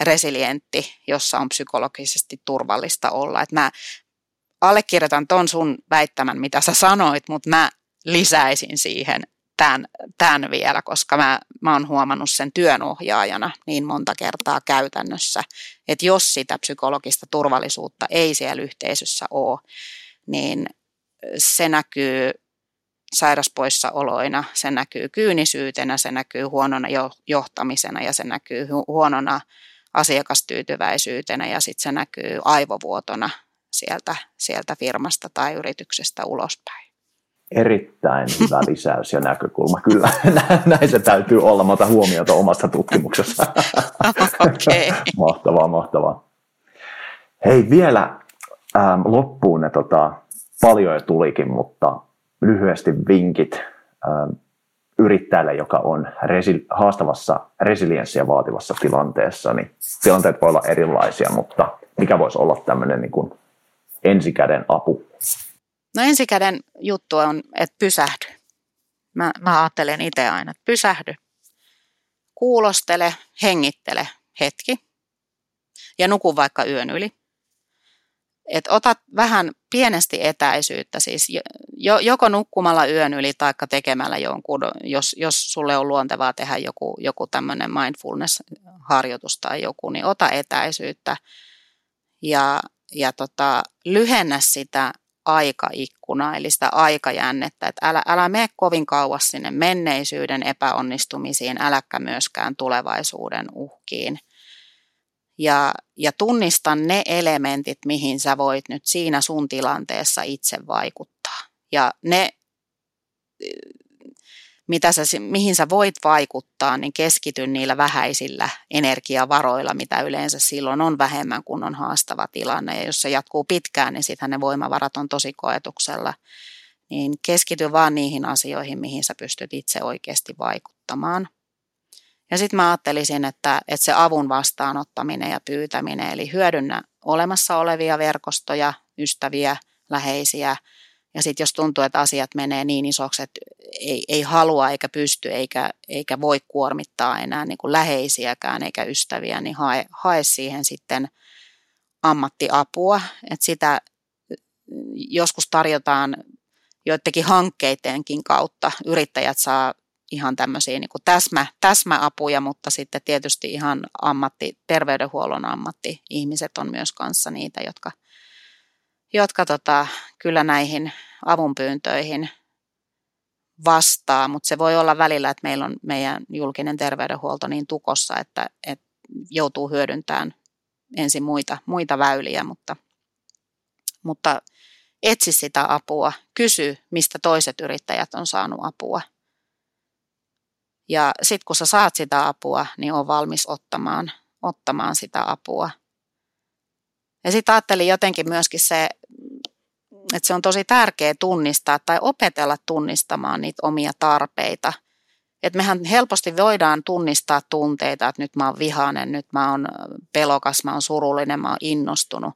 resilientti, jossa on psykologisesti turvallista olla. Et mä, allekirjoitan ton sun väittämän, mitä sä sanoit, mutta mä lisäisin siihen tämän, tämän vielä, koska mä, mä oon huomannut sen työnohjaajana niin monta kertaa käytännössä, että jos sitä psykologista turvallisuutta ei siellä yhteisössä ole, niin se näkyy sairaspoissaoloina, se näkyy kyynisyytenä, se näkyy huonona johtamisena ja se näkyy huonona asiakastyytyväisyytenä ja sitten se näkyy aivovuotona sieltä, sieltä firmasta tai yrityksestä ulospäin.
Erittäin hyvä lisäys ja näkökulma. Kyllä, näin se täytyy olla. Mä otan huomiota omasta tutkimuksesta.
okay.
mahtavaa, mahtavaa. Hei, vielä ähm, loppuun ne tota, paljon jo tulikin, mutta lyhyesti vinkit ähm, yrittäjälle, joka on resi- haastavassa resilienssiä vaativassa tilanteessa, niin tilanteet voi olla erilaisia, mutta mikä voisi olla tämmöinen niin kuin ensikäden apu?
No ensikäden juttu on, että pysähdy. Mä, mä ajattelen itse aina, että pysähdy. Kuulostele, hengittele hetki ja nuku vaikka yön yli. Et otat vähän pienesti etäisyyttä, siis jo, joko nukkumalla yön yli tai tekemällä jonkun, jos, jos sulle on luontevaa tehdä joku, joku tämmöinen mindfulness-harjoitus tai joku, niin ota etäisyyttä ja ja tota, lyhennä sitä aikaikkuna, eli sitä aikajännettä, että älä, älä mene kovin kauas sinne menneisyyden epäonnistumisiin, äläkkä myöskään tulevaisuuden uhkiin. Ja, ja tunnista ne elementit, mihin sä voit nyt siinä sun tilanteessa itse vaikuttaa. Ja ne mitä sä, mihin sä voit vaikuttaa, niin keskity niillä vähäisillä energiavaroilla, mitä yleensä silloin on vähemmän, kun on haastava tilanne. Ja jos se jatkuu pitkään, niin sitten ne voimavarat on tosi koetuksella. Niin keskity vaan niihin asioihin, mihin sä pystyt itse oikeasti vaikuttamaan. Ja sitten mä ajattelisin, että, että se avun vastaanottaminen ja pyytäminen, eli hyödynnä olemassa olevia verkostoja, ystäviä, läheisiä – ja sitten jos tuntuu, että asiat menee niin isoksi, että ei, ei halua eikä pysty eikä, eikä voi kuormittaa enää niin kuin läheisiäkään eikä ystäviä, niin hae, hae siihen sitten ammattiapua. Että sitä joskus tarjotaan joidenkin hankkeidenkin kautta. Yrittäjät saa ihan tämmöisiä niin täsmä, täsmäapuja, mutta sitten tietysti ihan ammatti, terveydenhuollon ammatti-ihmiset on myös kanssa niitä, jotka – jotka tota, kyllä näihin avunpyyntöihin vastaa, mutta se voi olla välillä, että meillä on meidän julkinen terveydenhuolto niin tukossa, että, että joutuu hyödyntämään ensin muita, muita väyliä, mutta, mutta etsi sitä apua, kysy, mistä toiset yrittäjät on saanut apua. Ja sitten kun sä saat sitä apua, niin on valmis ottamaan, ottamaan sitä apua. Ja sitten ajattelin jotenkin myöskin se että se on tosi tärkeää tunnistaa tai opetella tunnistamaan niitä omia tarpeita. Että mehän helposti voidaan tunnistaa tunteita, että nyt mä oon vihainen, nyt mä oon pelokas, mä oon surullinen, mä oon innostunut.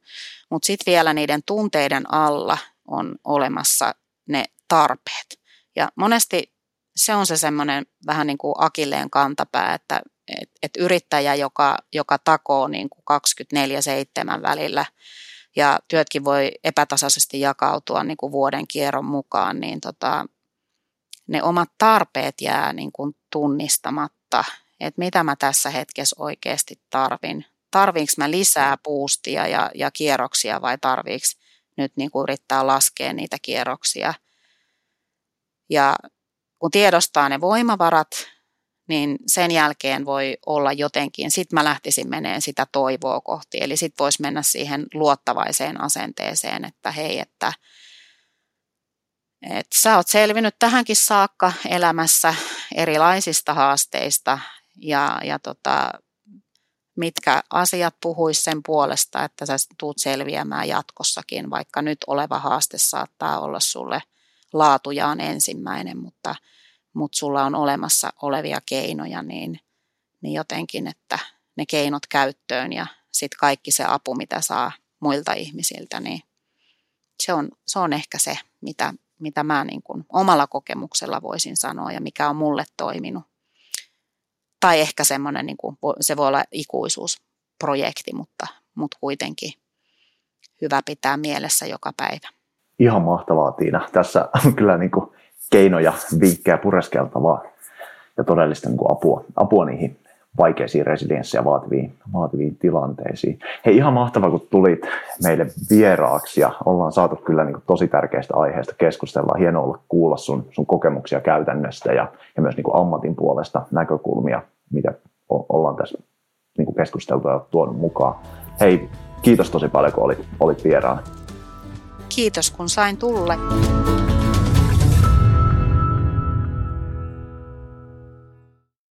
Mutta sitten vielä niiden tunteiden alla on olemassa ne tarpeet. Ja monesti se on se semmoinen vähän niin kuin akilleen kantapää, että et, et yrittäjä, joka, joka takoo niin kuin 24-7 välillä – ja työtkin voi epätasaisesti jakautua niin kuin vuoden kierron mukaan, niin tota, ne omat tarpeet jää niin kuin tunnistamatta, että mitä mä tässä hetkessä oikeasti tarvin. Tarviinko mä lisää puustia ja, ja kierroksia vai tarviinko nyt niin kuin yrittää laskea niitä kierroksia. Ja kun tiedostaa ne voimavarat, niin sen jälkeen voi olla jotenkin, sitten mä lähtisin meneen sitä toivoa kohti. Eli sitten voisi mennä siihen luottavaiseen asenteeseen, että hei, että, että sä oot selvinnyt tähänkin saakka elämässä erilaisista haasteista ja, ja tota, mitkä asiat puhuis sen puolesta, että sä tuut selviämään jatkossakin, vaikka nyt oleva haaste saattaa olla sulle laatujaan ensimmäinen, mutta – mutta sulla on olemassa olevia keinoja, niin, niin jotenkin, että ne keinot käyttöön ja sitten kaikki se apu, mitä saa muilta ihmisiltä, niin se on, se on ehkä se, mitä, mitä mä niin kuin omalla kokemuksella voisin sanoa ja mikä on mulle toiminut. Tai ehkä semmoinen, niin kuin, se voi olla ikuisuusprojekti, mutta, mutta kuitenkin hyvä pitää mielessä joka päivä.
Ihan mahtavaa Tiina. Tässä on kyllä niin kuin keinoja, vinkkejä pureskeltavaa ja todellista niin kuin apua, apua niihin vaikeisiin resilienssiä vaativiin, vaativiin tilanteisiin. Hei, ihan mahtavaa, kun tulit meille vieraaksi ja ollaan saatu kyllä niin kuin tosi tärkeistä aiheesta keskustella. Hienoa olla kuulla sun, sun kokemuksia käytännöstä ja, ja myös niin kuin ammatin puolesta näkökulmia, mitä ollaan tässä niin kuin keskusteltu ja tuonut mukaan. Hei, kiitos tosi paljon, kun olit, olit vieraana.
Kiitos, kun sain tulla.